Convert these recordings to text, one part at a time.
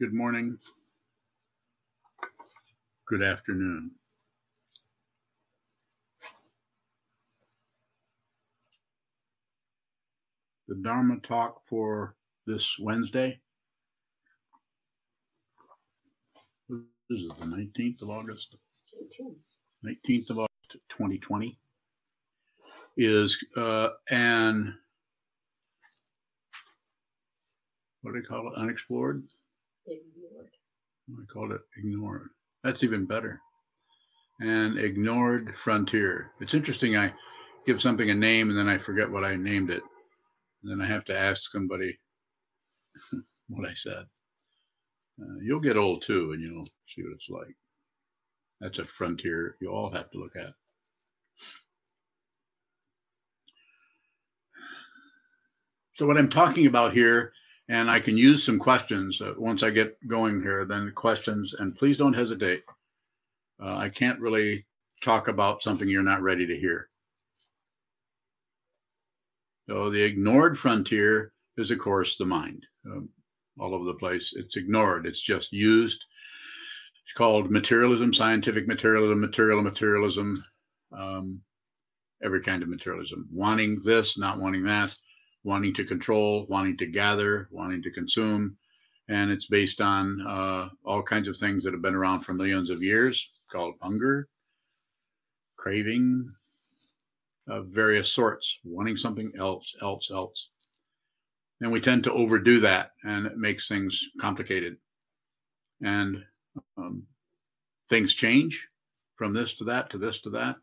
good morning, good afternoon. The Dharma talk for this Wednesday. This is the 19th of August. 19th of August, 2020 is uh, an what do they call it? Unexplored. Ignored. I called it ignored. That's even better. An ignored frontier. It's interesting. I give something a name and then I forget what I named it. And then I have to ask somebody what I said. Uh, you'll get old too, and you'll see what it's like. That's a frontier you all have to look at. So, what I'm talking about here, and I can use some questions uh, once I get going here, then questions, and please don't hesitate. Uh, I can't really talk about something you're not ready to hear. So, the ignored frontier is, of course, the mind. Um, all over the place. It's ignored. It's just used. It's called materialism, scientific materialism, material materialism, um, every kind of materialism. Wanting this, not wanting that, wanting to control, wanting to gather, wanting to consume. And it's based on uh, all kinds of things that have been around for millions of years, called hunger, craving, of various sorts, wanting something else, else, else. And we tend to overdo that and it makes things complicated. And um, things change from this to that to this to that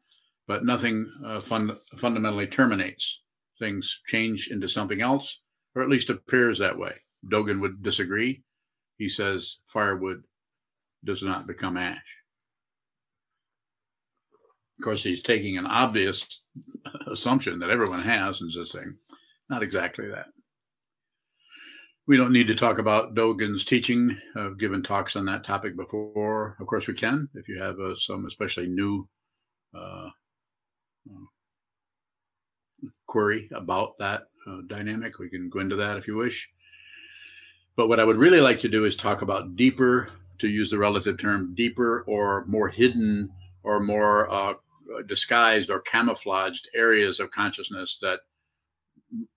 but nothing uh, fund- fundamentally terminates things change into something else or at least appears that way. Dogen would disagree. He says firewood does not become ash. Of course he's taking an obvious assumption that everyone has and just saying not exactly that. We don't need to talk about Dogen's teaching. I've given talks on that topic before. Of course, we can if you have uh, some, especially new uh, query about that uh, dynamic. We can go into that if you wish. But what I would really like to do is talk about deeper, to use the relative term, deeper or more hidden or more uh, disguised or camouflaged areas of consciousness that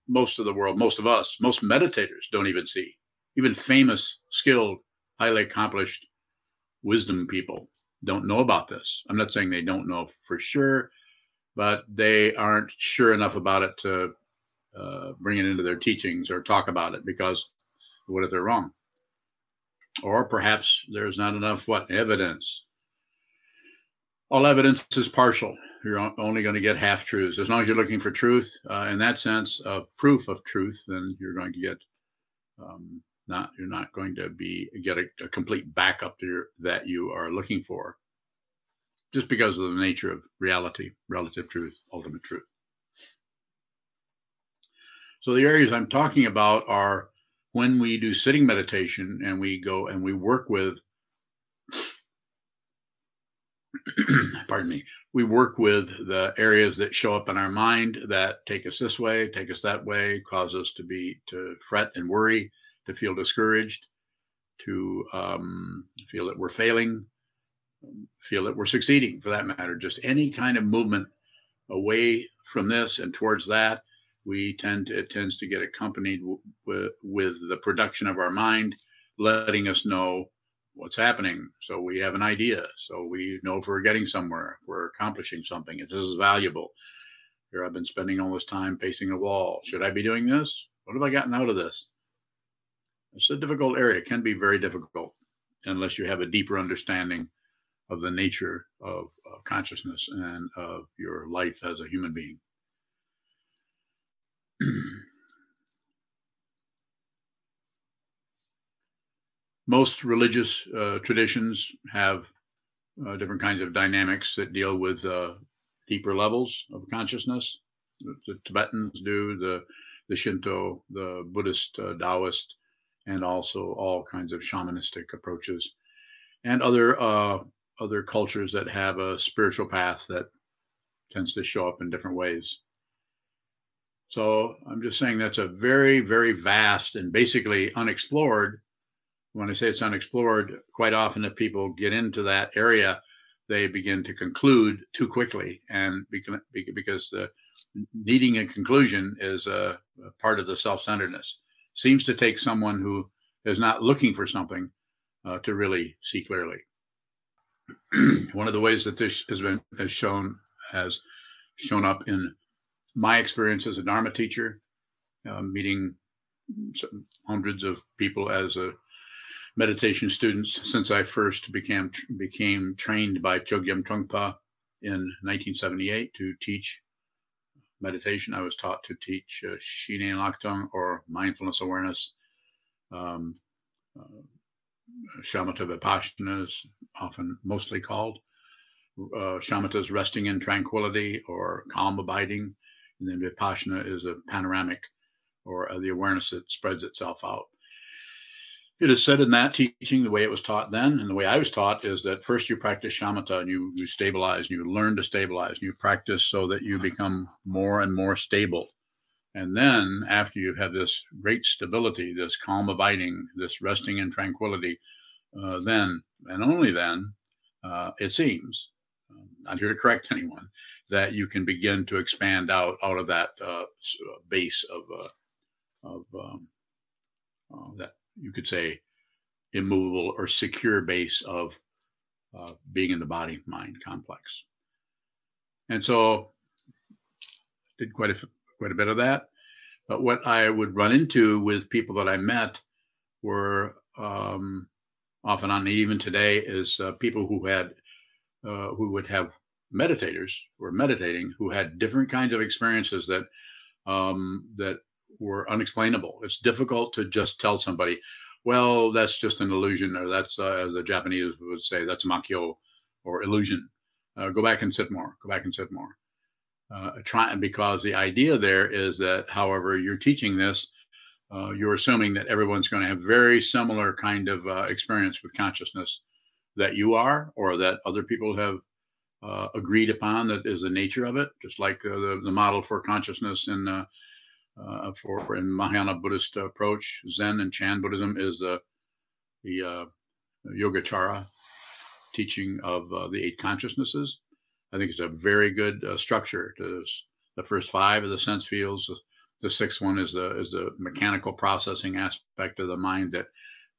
most of the world, most of us, most meditators don't even see. Even famous, skilled, highly accomplished wisdom people don't know about this. I'm not saying they don't know for sure, but they aren't sure enough about it to uh, bring it into their teachings or talk about it because what if they're wrong? Or perhaps there's not enough what evidence. All evidence is partial you're only going to get half truths. As long as you're looking for truth, uh, in that sense, of proof of truth, then you're going to get um, not you're not going to be get a, a complete backup to your, that you are looking for, just because of the nature of reality, relative truth, ultimate truth. So the areas I'm talking about are when we do sitting meditation and we go and we work with pardon me, we work with the areas that show up in our mind that take us this way, take us that way, cause us to be to fret and worry, to feel discouraged, to um, feel that we're failing, feel that we're succeeding, for that matter. Just any kind of movement away from this and towards that, we tend to, it tends to get accompanied w- with, with the production of our mind, letting us know what's happening. So we have an idea. So we know if we're getting somewhere, if we're accomplishing something, if this is valuable. Here I've been spending all this time pacing a wall. Should I be doing this? What have I gotten out of this? It's a difficult area. It can be very difficult unless you have a deeper understanding of the nature of, of consciousness and of your life as a human being. most religious uh, traditions have uh, different kinds of dynamics that deal with uh, deeper levels of consciousness. The, the, Tibetans do, the, the Shinto, the Buddhist, uh, Taoist, and also all kinds of shamanistic approaches, and other uh, other cultures that have a spiritual path that tends to show up in different ways. So I'm just saying that's a very, very vast and basically unexplored when I say it's unexplored, quite often if people get into that area, they begin to conclude too quickly, and because the needing a conclusion is a, a part of the self-centeredness. Seems to take someone who is not looking for something uh, to really see clearly. One of the ways that this has been has shown has shown up in my experience as a Dharma teacher, uh, meeting hundreds of people as a meditation students since I first became became trained by Chogyam Trungpa in 1978 to teach meditation. I was taught to teach uh, Shine Laktung or mindfulness awareness. Um, uh, shamatha vipassana is often mostly called. Uh, is resting in tranquility or calm abiding. And then vipassana is a panoramic or uh, the awareness that spreads itself out. It is said in that teaching, the way it was taught then, and the way I was taught, is that first you practice shamatha and you, you stabilize and you learn to stabilize and you practice so that you become more and more stable. And then, after you have this great stability, this calm abiding, this resting in tranquility, uh, then and only then, uh, it seems, um, not here to correct anyone, that you can begin to expand out out of that uh, base of uh, of um, uh, that you could say, immovable or secure base of uh, being in the body mind complex. And so, did quite a quite a bit of that. But what I would run into with people that I met were um, off and on, even today, is uh, people who had uh, who would have meditators were meditating who had different kinds of experiences that um, that were unexplainable. It's difficult to just tell somebody, well, that's just an illusion, or that's, uh, as the Japanese would say, that's makyo or illusion. Uh, go back and sit more. Go back and sit more. Uh, because the idea there is that, however, you're teaching this, uh, you're assuming that everyone's going to have very similar kind of uh, experience with consciousness that you are, or that other people have uh, agreed upon that is the nature of it, just like uh, the, the model for consciousness in uh, uh, for in Mahayana Buddhist approach. Zen and Chan Buddhism is the the Yogacara teaching of the eight consciousnesses. I think it's a very good uh, structure. To, the first five are the sense fields. The sixth one is the is the mechanical processing aspect of the mind that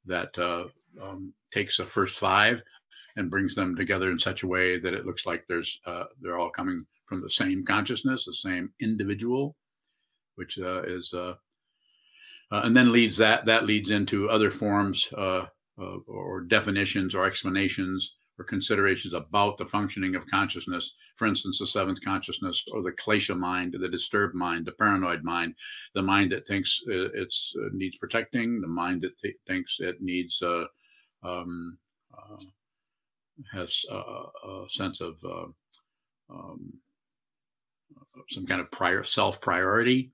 that uh, um, takes the first five and brings them together in such a way that it looks like there's uh, they're all coming from the same consciousness, the same individual which uh, is uh, uh, and then leads that that leads into other forms or definitions or explanations or considerations about the functioning of consciousness. For instance, the seventh consciousness or the klesha mind, the disturbed mind, the paranoid mind, the mind that thinks it uh, needs protecting, the mind that th- thinks it needs uh, um, uh, has a sense of um, some kind of prior self priority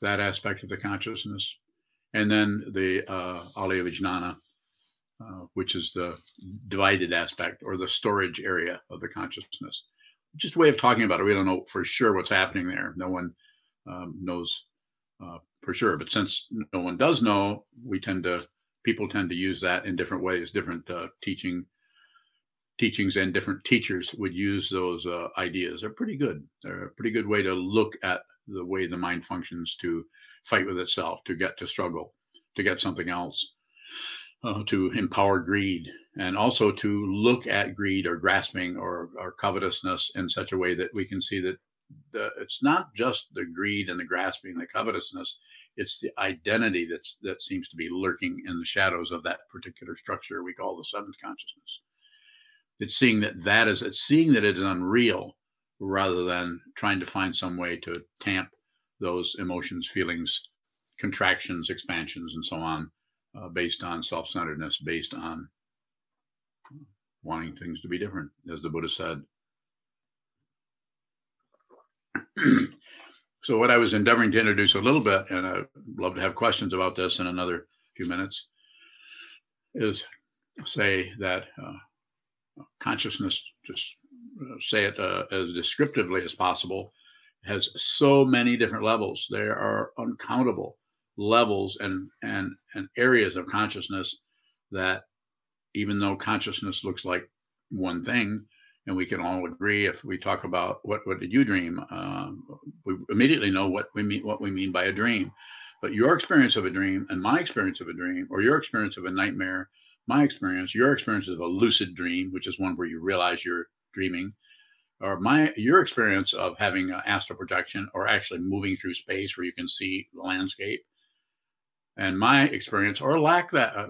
that aspect of the consciousness. And then the uh, Vijnana, uh, which is the divided aspect or the storage area of the consciousness. Just way of talking about it. We don't know for sure what's happening there. No one um, knows uh, for sure. But since no one does know, we tend to people tend to use that in different ways. Different uh, teaching teachings and different teachers would use those uh, ideas. They're pretty good. They're a pretty good way to look at the way the mind functions to fight with itself, to get to struggle, to get something else, uh, to empower greed, and also to look at greed or grasping or, or covetousness in such a way that we can see that the, it's not just the greed and the grasping, and the covetousness, it's the identity that's that seems to be lurking in the shadows of that particular structure we call the seventh consciousness. It's seeing that that is it's seeing that it is unreal rather than trying to find some way to tamp those emotions, feelings, contractions, expansions, and so on, uh, based on self centeredness, based on wanting things to be different, as the Buddha said. so, what I was endeavoring to introduce a little bit, and I'd love to have questions about this in another few minutes, is say that uh, consciousness just say it uh, as descriptively as possible, has so many different levels. They are uncountable levels and and and areas of consciousness that even though consciousness looks like one thing and we can all agree if we talk about what what did you dream uh, we immediately know what we mean what we mean by a dream. But your experience of a dream and my experience of a dream or your experience of a nightmare my experience your experience of a lucid dream which is one where you realize you're dreaming or my your experience of having astral projection or actually moving through space where you can see the landscape and my experience or lack that uh,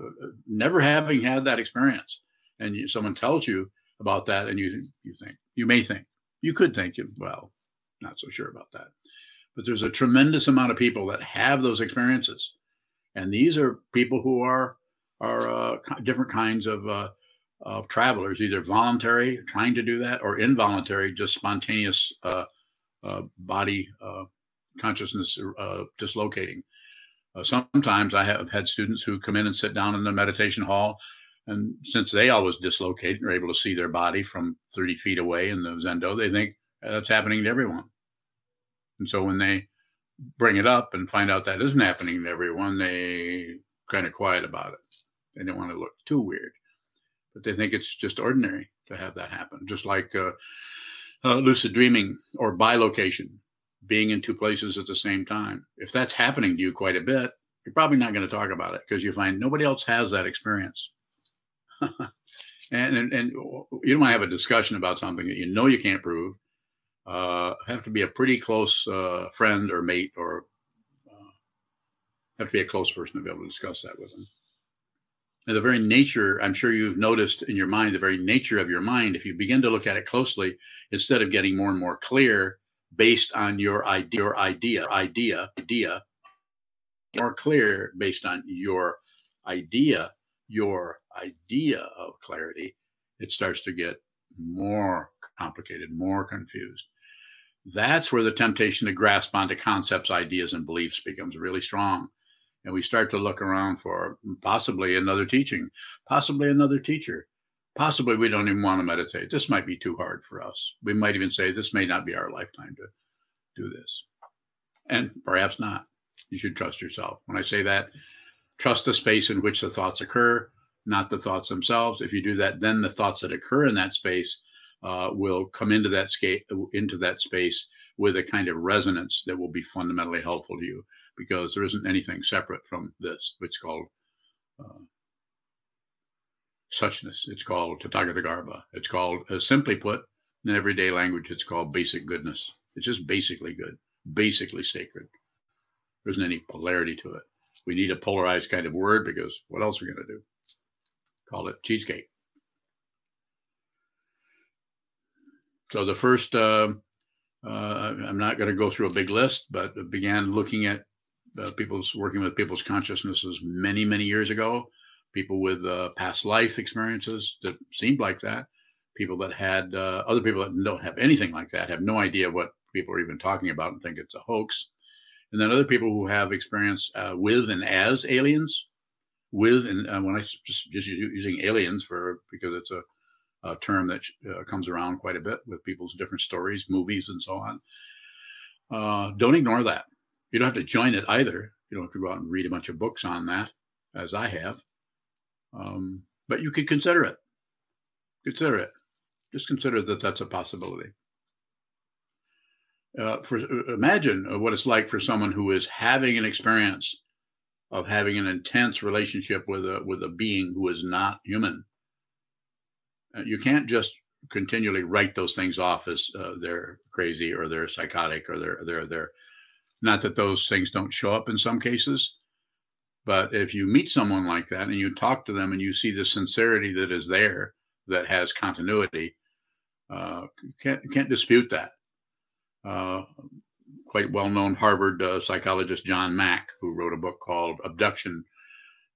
never having had that experience. And you, someone tells you about that and you you think you may think you could think well not so sure about that. But there's a tremendous amount of people that have those experiences. And these are people who are are uh, different kinds of uh, of travelers either voluntary trying to do that or involuntary just spontaneous uh, uh body uh, consciousness dislocating uh, sometimes I have had students who come in and sit down in the meditation hall, and since they always dislocate and are able to see their body from 30 feet away in the Zendo, they think that's happening to everyone. And so when they bring it up and find out that isn't happening to everyone, they kind of quiet about it. They don't want to look too weird, but they think it's just ordinary to have that happen, just like uh, uh, lucid dreaming or bilocation being in two places at the same time. If that's happening to you quite a bit, you're probably not going to talk about it because you find nobody else has that experience. and, and, and you don't want to have a discussion about something that you know you can't prove. Uh, have to be a pretty close uh, friend or mate, or uh, have to be a close person to be able to discuss that with them. And the very nature, I'm sure you've noticed in your mind, the very nature of your mind, if you begin to look at it closely, instead of getting more and more clear, based on your idea, your idea, idea, idea, more clear based on your idea, your idea of clarity, it starts to get more complicated, more confused. That's where the temptation to grasp onto concepts, ideas, and beliefs becomes really strong. And we start to look around for possibly another teaching, possibly another teacher, Possibly we don't even want to meditate. This might be too hard for us. We might even say this may not be our lifetime to do this. And perhaps not. You should trust yourself. When I say that, trust the space in which the thoughts occur, not the thoughts themselves. If you do that, then the thoughts that occur in that space uh, will come into that sca- into that space with a kind of resonance that will be fundamentally helpful to you because there isn't anything separate from this. It's called uh, suchness. It's called Tathagata. It's called, uh, simply put, in everyday language, it's called basic goodness. It's just basically good, basically sacred. There isn't any polarity to it. We need a polarized kind of word because what else are we going to do? Call it cheesecake. So the first, uh, uh, I'm not going to go through a big list, but began looking at uh, people's working with people's consciousnesses many, many years ago people with uh, past life experiences that seemed like that, people that had uh, other people that don't have anything like that, have no idea what people are even talking about and think it's a hoax. And then other people who have experience uh, with and as aliens, with and uh, when I just just using aliens for because it's a, a term that uh, comes around quite a bit with people's different stories, movies, and so on. Uh, don't ignore that. You don't have to join it either. You don't have to go out and read a bunch of books on that, as I have. Um, but you could consider it. Consider it. Just consider that that's a possibility. Uh, for uh, imagine what it's like for someone who is having an experience of having an intense relationship with a with a being who is not human. Uh, you can't just continually write those things off as uh, they're crazy or they're psychotic or they're they're they're not that those things don't show up in some cases, but if you meet someone like that and you talk to them and you see the sincerity that is there, that has continuity, uh, can't can't dispute that. Uh, quite well-known Harvard uh, psychologist John Mack, who wrote a book called Abduction,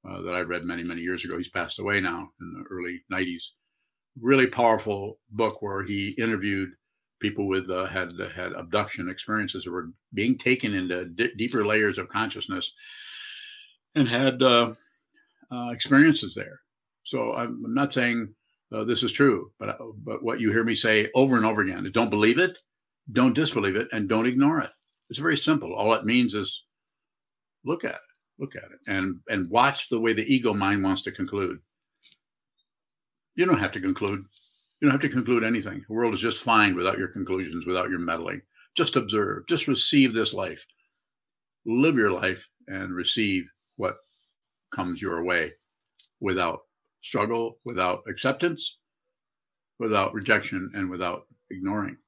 uh, that I read many many years ago. He's passed away now in the early '90s. Really powerful book where he interviewed people with uh, had had abduction experiences who were being taken into d- deeper layers of consciousness and had uh, uh, experiences there. So I'm, not saying uh, this is true, but but what you hear me say over and over again is don't believe it, don't disbelieve it, and don't ignore it. It's very simple. All it means is look at it, Look at it and and watch the way the ego mind wants to conclude. You don't have to conclude. You don't have to conclude anything. The world is just fine without your conclusions, without your meddling. Just observe. Just receive this life. Live your life and receive what comes your way without struggle, without acceptance, without rejection, and without ignoring.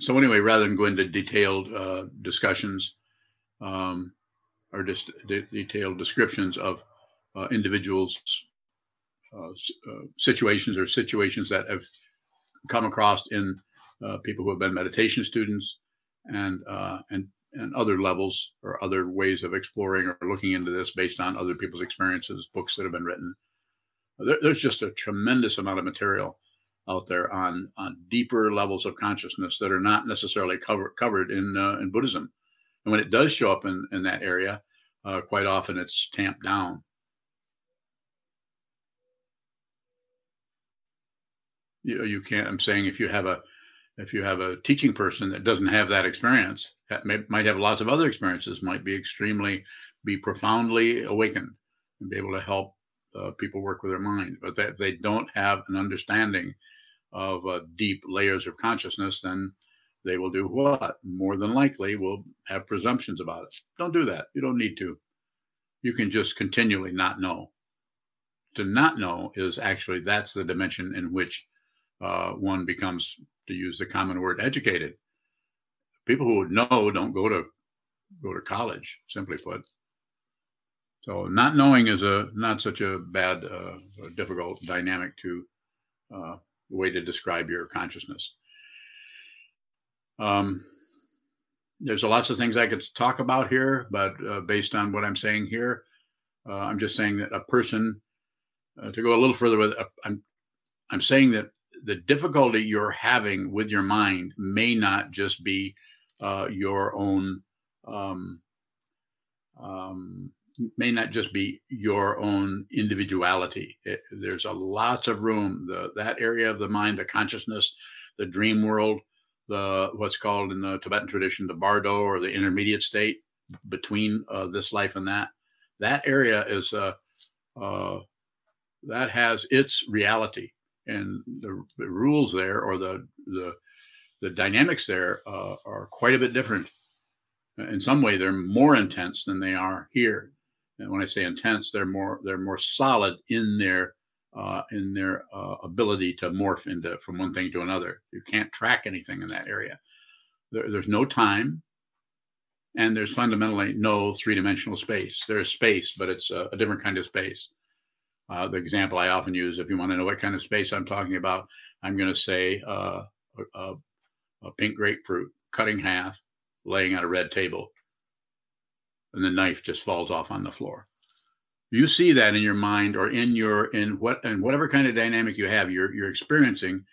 So, anyway, rather than go into detailed uh, discussions um, or just de- detailed descriptions of uh, individuals' uh, uh, situations or situations that have come across in uh, people who have been meditation students and uh, and and other levels or other ways of exploring or looking into this based on other people's experiences, books that have been written. There, there's just a tremendous amount of material out there on on deeper levels of consciousness that are not necessarily cover, covered in uh, in Buddhism. And when it does show up in in that area, uh, quite often it's tamped down. You you can't. I'm saying if you have a if you have a teaching person that doesn't have that experience, that may, might have lots of other experiences, might be extremely, be profoundly awakened and be able to help uh, people work with their mind. But if they don't have an understanding of uh, deep layers of consciousness, then they will do what? More than likely will have presumptions about it. Don't do that. You don't need to. You can just continually not know. To not know is actually that's the dimension in which uh, one becomes to use the common word educated. People who know don't go to go to college, simply put. So not knowing is a not such a bad, uh, difficult dynamic to uh, way to describe your consciousness. Um, there's lots of things I could talk about here, but uh, based on what I'm saying here, uh, I'm just saying that a person uh, to go a little further with. Uh, I'm I'm saying that the difficulty you're having with your mind may not just be uh, your own um, um, may not just be your own individuality. It, there's a lots of room. The that area of the mind, the consciousness, the dream world, the what's called in the Tibetan tradition the bardo or the intermediate state between uh, this life and that. That area is uh, uh, that has its reality and the, the rules there or the the the dynamics there uh, are quite a bit different. In some way, they're more intense than they are here. And when I say intense, they're more they're more solid in their uh, in their uh, ability to morph into from one thing to another. You can't track anything in that area. There, there's no time, and there's fundamentally no three dimensional space. There's space, but it's a, a different kind of space. Uh, the example I often use, if you want to know what kind of space I'm talking about, I'm going to say uh, a, a, pink grapefruit cutting half, laying on a red table, and the knife just falls off on the floor. You see that in your mind or in your in what and whatever kind of dynamic you have, you're you're experiencing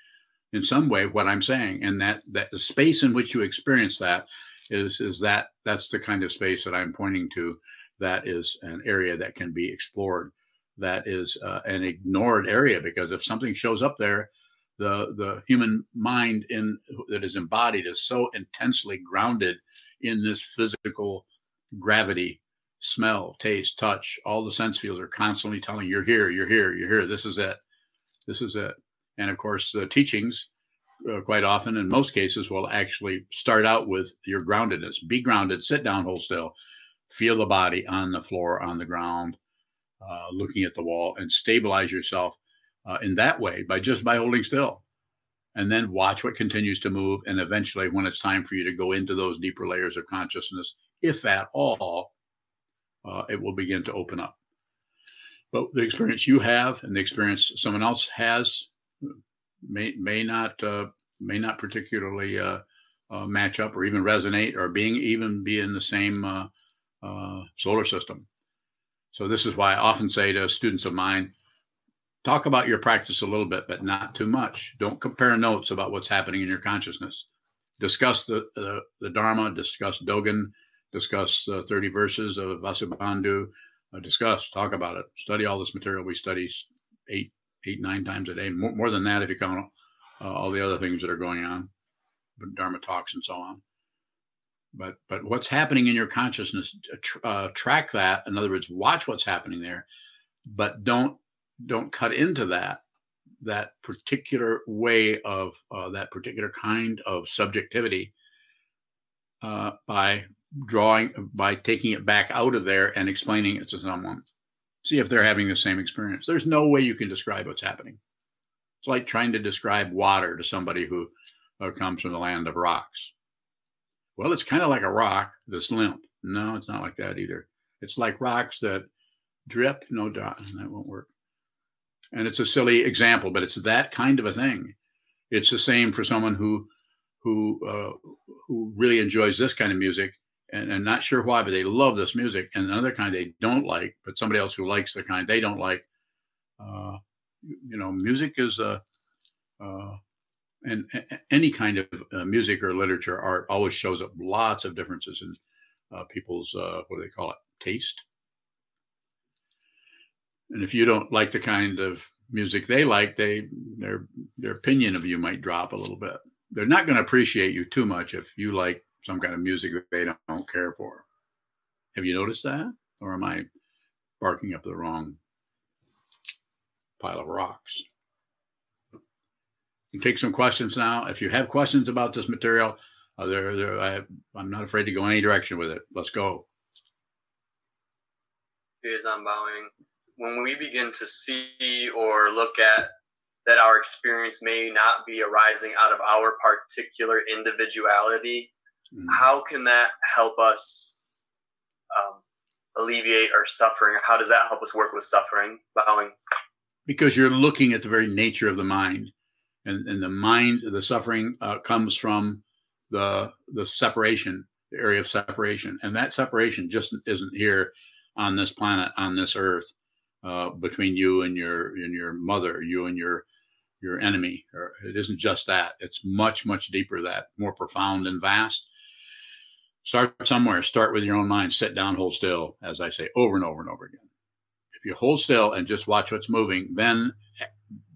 in some way what I'm saying, and that that the space in which you experience that is is that that's the kind of space that I'm pointing to. That is an area that can be explored that is uh, an ignored area because if something shows up there, the the human mind in that is embodied is so intensely grounded in this physical gravity, smell, taste, touch, all the sense fields are constantly telling you, you're here, you're here, you're here. This is it, this is it. And of course, the teachings uh, quite often, in most cases, will actually start out with your groundedness. Be grounded, sit down, hold still, feel the body on the floor, on the ground uh, looking at the wall and stabilize yourself uh, in that way by just by holding still. And then watch what continues to move and eventually when it's time for you to go into those deeper layers of consciousness if at all uh, it will begin to open up. But the experience you have and the experience someone else has may may not uh, may not particularly uh, match up or even resonate or being even be in the same solar system so this is why I often say to students of mine, talk about your practice a little bit, but not too much. Don't compare notes about what's happening in your consciousness. Discuss the the, the Dharma, discuss Dogen, discuss uh, 30 verses of Vasubandhu, uh, discuss, talk about it. Study all this material we study eight, eight, nine times a day. More, more than that if you count uh, all the other things that are going on, Dharma talks and so on. But but what's happening in your consciousness uh, track that. In other words watch what's happening there but don't don't cut into that that particular way of uh, that particular kind of subjectivity uh, by drawing by taking it back out of there and explaining it to someone. See if they're having the same experience. There's no way you can describe what's happening. It's like trying to describe water to somebody who uh, comes from the land of rocks well, it's kind of like a rock that's limp. No, it's not like that either. It's like rocks that drip. No, dot. that won't work. And it's a silly example, but it's that kind of a thing. It's the same for someone who who uh, who really enjoys this kind of music and, and not sure why, but they love this music, and another kind they don't like, but somebody else who likes the kind they don't like. Uh, you know, music is a uh, and any kind of uh, music or literature art always shows up lots of differences in uh, people's uh, what do they call it? Taste. And if you don't like the kind of music they like they their their opinion of you might drop a little bit. They're not going to appreciate you too much if you like some kind of music that they don't, don't care for. Have you noticed that? Or am i barking up the wrong pile of rocks take some questions now. If you have questions about this material, uh, there, there, I, I'm not afraid to go any direction with it. Let's go. Is on bowing. When we begin to see or look at that our experience may not be arising out of our particular individuality, mm. how can that help us um, alleviate our suffering? How does that help us work with suffering? Bowing. Because you're looking at the very nature of the mind and, and the mind, the suffering uh, comes from the the separation, the area of separation, and that separation just isn't here on this planet, on this earth, uh, between you and your and your mother, you and your your enemy. Or it isn't just that; it's much much deeper, that more profound and vast. Start somewhere. Start with your own mind. Sit down, hold still, as I say over and over and over again. If you hold still and just watch what's moving, then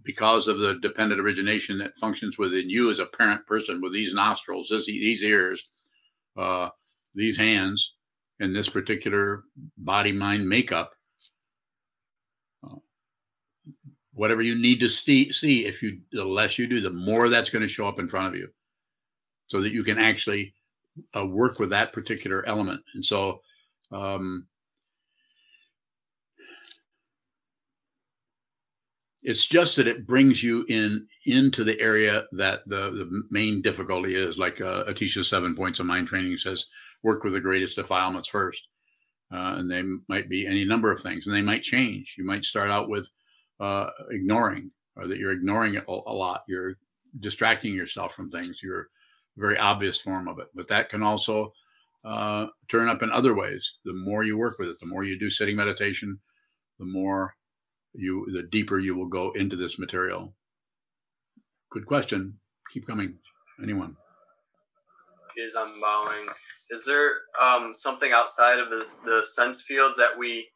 because of the dependent origination that functions within you as a parent person with these nostrils, this, these ears, uh, these hands, and this particular body mind makeup. Uh, whatever you need to see, see, if you the less you do, the more that's going to show up in front of you, so that you can actually uh, work with that particular element. And so, um, It's just that it brings you in into the area that the, the main difficulty is. Like uh, Atisha Seven Points of Mind Training says, work with the greatest defilements first. Uh, and they might be any number of things, and they might change. You might start out with uh, ignoring, or that you're ignoring it a, a lot. You're distracting yourself from things. You're a very obvious form of it, but that can also uh, turn up in other ways. The more you work with it, the more you do sitting meditation, the more you the deeper you will go into this material. Good question. Keep coming. Anyone? Is unbowing. Is there um, something outside of the, the sense fields that we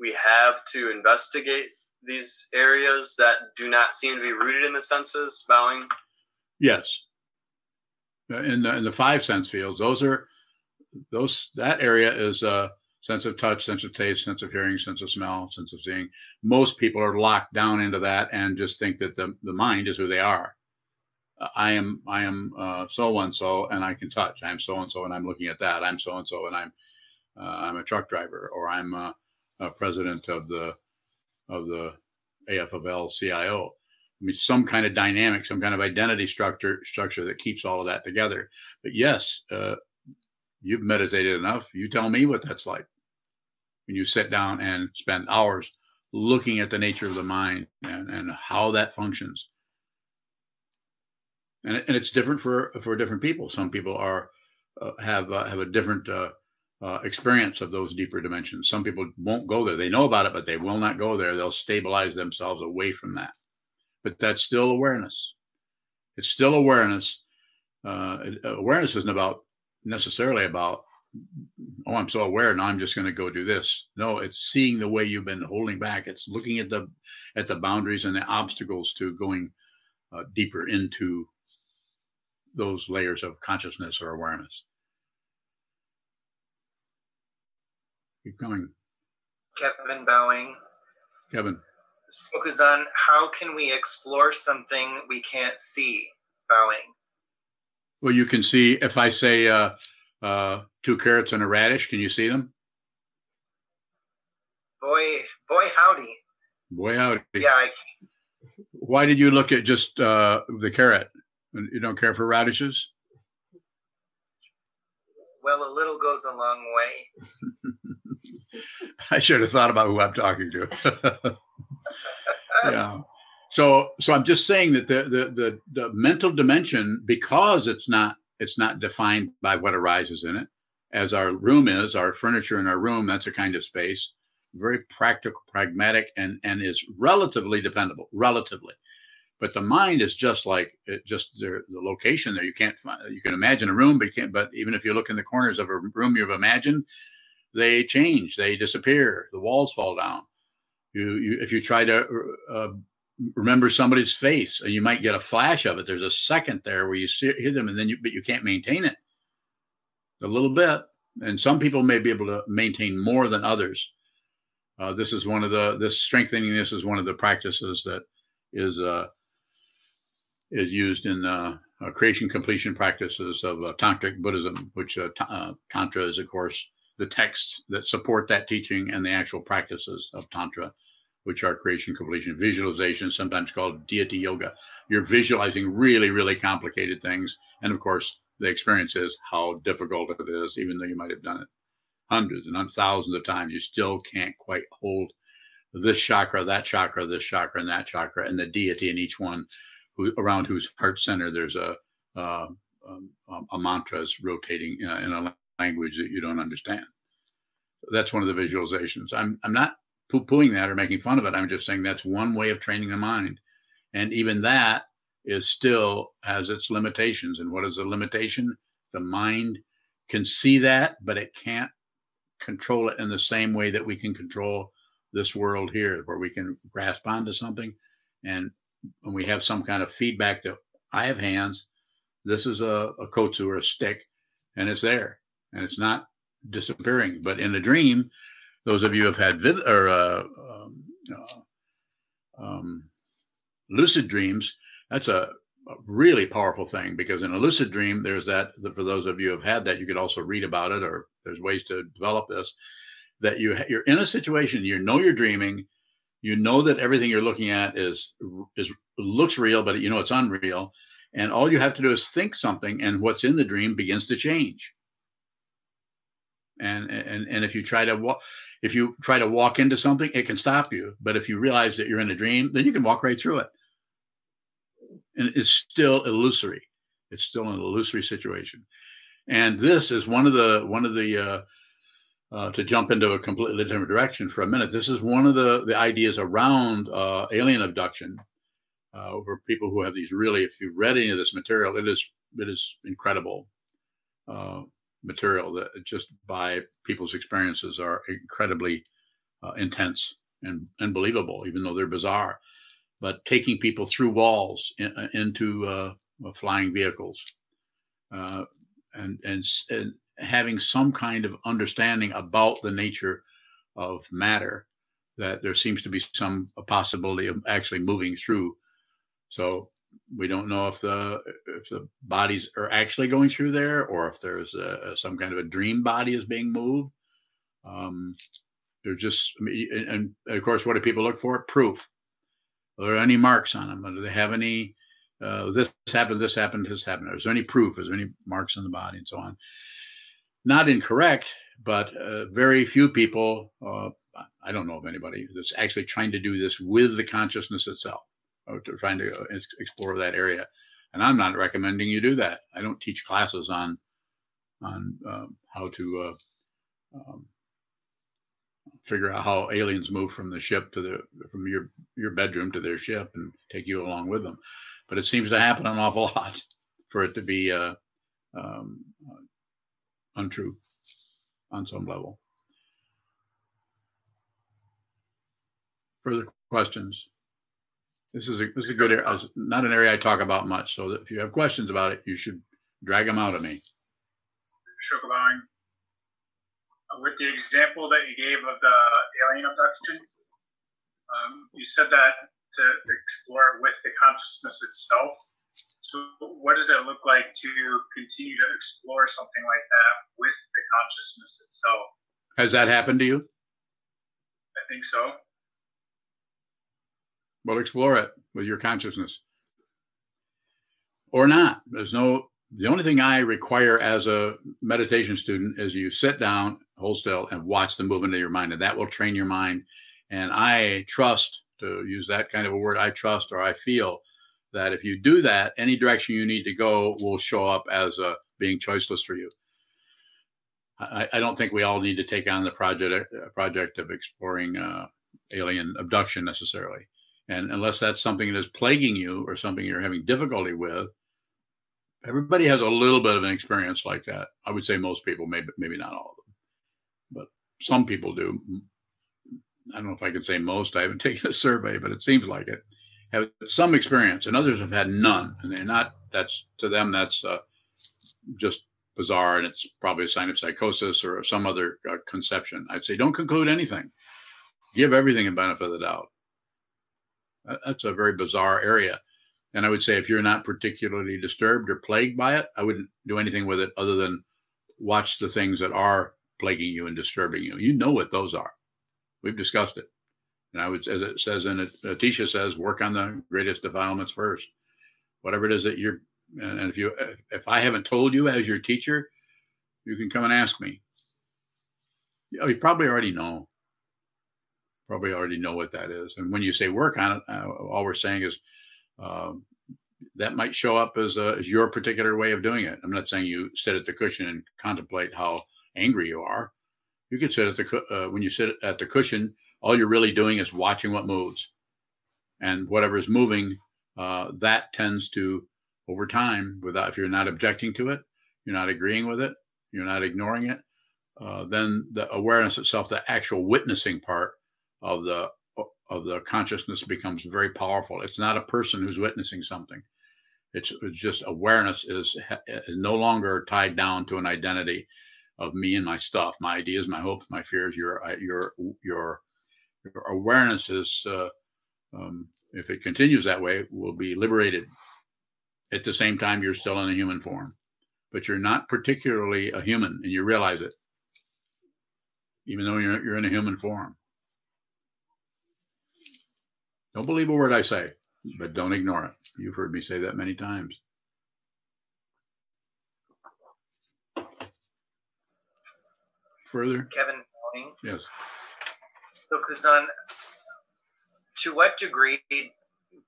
we have to investigate these areas that do not seem to be rooted in the senses? Bowing. Yes. In the, in the five sense fields, those are those that area is uh, sense of touch, sense of taste, sense of hearing, sense of smell, sense of seeing. Most people are locked down into that and just think that the, the mind is who they are. I am I am so and so and I can touch. I'm so and so and I'm looking at that. I'm so and so and I'm uh, I'm a truck driver or I'm a, president of the of the AFL CIO. I mean, some kind of dynamic, some kind of identity structure structure that keeps all of that together. But yes, uh, you've meditated enough. You tell me what that's like when you sit down and spend hours looking at the nature of the mind and, and how that functions. And, and it's different for for different people. Some people are uh, have uh, have a different uh, uh experience of those deeper dimensions. Some people won't go there. They know about it, but they will not go there. They'll stabilize themselves away from that. But that's still awareness. It's still awareness. Uh, awareness isn't about necessarily about oh i'm so aware now i'm just going to go do this no it's seeing the way you've been holding back it's looking at the at the boundaries and the obstacles to going uh, deeper into those layers of consciousness or awareness Keep coming. Kevin Bowing. Kevin. Sokuzan, how can we explore something we can't see? Bowing. Well, you can see if I say uh, uh, two carrots and a radish, can you see them? Boy, boy, howdy. Boy, howdy. Yeah. I... Why did you look at just uh, the carrot? You don't care for radishes? Well, a little goes a long way. I should have thought about who I'm talking to. yeah. So, so I'm just saying that the, the the the mental dimension, because it's not it's not defined by what arises in it, as our room is, our furniture in our room, that's a kind of space, very practical, pragmatic, and and is relatively dependable, relatively. But the mind is just like it just the, the location there. You can't find, you can imagine a room, but you can't. But even if you look in the corners of a room you've imagined, they change, they disappear, the walls fall down. You, you if you try to uh, remember somebody's face, and you might get a flash of it. There's a second there where you see, hear them, and then you but you can't maintain it a little bit. And some people may be able to maintain more than others. Uh, this is one of the this strengthening. This is one of the practices that is uh, is used in uh, uh creation completion practices of uh, tantric Buddhism, which uh, t- tantra is, of course, the texts that support that teaching and the actual practices of tantra which are creation completion visualization sometimes called deity yoga you're visualizing really really complicated things and of course the experience is how difficult it is even though you might have done it hundreds and thousands of times you still can't quite hold this chakra that chakra this chakra and that chakra and the deity in each one who, around whose heart center there's a uh, um, a mantra is rotating uh, in a language that you don't understand. That's one of the visualizations. I'm I'm not poo pooing that or making fun of it. I'm just saying that's one way of training the mind, and even that is still has its limitations. And what is the limitation? The mind can see that, but it can't control it in the same way that we can control this world here, where we can grasp onto something, and when we have some kind of feedback that I have hands, this is a, a kotsu or a stick, and it's there and it's not disappearing. But in a dream, those of you who have had vid- or uh, um, uh, um, lucid dreams, that's a, a, really powerful thing because in a lucid dream, there's that. For those of you who have had that, you could also read about it, or there's ways to develop this. That you you're in a situation, you know you're dreaming, you know that everything you're looking at is is looks real, but you know it's unreal, and all you have to do is think something, and what's in the dream begins to change and and and if you try to walk if you try to walk into something it can stop you. But if you realize that you're in a dream then you can walk right through it. And it's still illusory. It's still an illusory situation. And this is one of the one of the uh, uh, to jump into a completely different direction for a minute this is one of the the ideas around uh, alien abduction uh, for people who have these really if you've read any of this material it is it is incredible. Uh, material that just by people's experiences are incredibly uh, intense and, unbelievable, even though they're bizarre. But taking people through walls in, uh, into uh, flying vehicles uh, and, and, and having some kind of understanding about the nature of matter, that there seems to be some possibility of actually moving through. So we don't know if the if the bodies are actually going through there or if there's a, some kind of a dream body is being moved. Um, they're just, and, and, of course, what do people look for? Proof. Are there any marks on them? Do they have any? Uh, this happened. This happened. This happened. Is there any proof? Is there any marks on the body, and so on? Not incorrect, but uh, very few people. Uh, I don't know of anybody that's actually trying to do this with the consciousness itself trying to explore that area. And I'm not recommending you do that. I don't teach classes on on um, how to uh, um, figure out how aliens move from the ship to the from your your bedroom to their ship and take you along with them. But it seems to happen an awful lot for it to be uh, um, uh, untrue on some level. Further questions? This is a this is a good area. Not an area I talk about much. So if you have questions about it, you should drag them out of me. Sure, with the example that you gave of the alien abduction, um, you said that to explore it with the consciousness itself. So, what does it look like to continue to explore something like that with the consciousness itself? Has that happened to you? I think so. Well, explore it with your consciousness or not. There's no, the only thing I require as a meditation student is you sit down, hold still, and watch the movement of your mind, and that will train your mind. And I trust, to use that kind of a word, I trust or I feel that if you do that, any direction you need to go will show up as a, being choiceless for you. I, I don't think we all need to take on the project uh, project of exploring uh, alien abduction necessarily. And unless that's something that is plaguing you or something you're having difficulty with, everybody has a little bit of an experience like that. I would say most people, maybe maybe not all of them, but some people do. I don't know if I can say most. I haven't taken a survey, but it seems like it. Have some experience, and others have had none, and they're not. That's to them. That's uh, just bizarre, and it's probably a sign of psychosis or some other uh, conception. I'd say don't conclude anything. Give everything a benefit of the doubt. That's a very bizarre area. And I would say if you're not particularly disturbed or plagued by it, I wouldn't do anything with it other than watch the things that are plaguing you and disturbing you. You know what those are. We've discussed it. And I would, as it says in it, Atisha says, work on the greatest defilements first. Whatever it is that you're, and if you, if I haven't told you as your teacher, you can come and ask me. Oh, you probably already know. Probably already know what that is. And when you say work on it, uh, all we're saying is um, that might show up as, a, as your particular way of doing it. I'm not saying you sit at the cushion and contemplate how angry you are. You can sit at the uh, when you sit at the cushion, all you're really doing is watching what moves, and whatever is moving, uh, that tends to over time, without if you're not objecting to it, you're not agreeing with it, you're not ignoring it, uh, then the awareness itself, the actual witnessing part of the of the consciousness becomes very powerful. It's not a person who's witnessing something. It's, it's just awareness is, is no longer tied down to an identity of me and my stuff, my ideas, my hopes, my fears. Your your your your awareness is, uh, um, if it continues that way, will be liberated. At the same time, you're still in a human form, but you're not particularly a human, and you realize it, even though you're you're in a human form. Don't believe a word I say, but don't ignore it. You've heard me say that many times. Further? Kevin morning. Yes. So, Kuzan, to what degree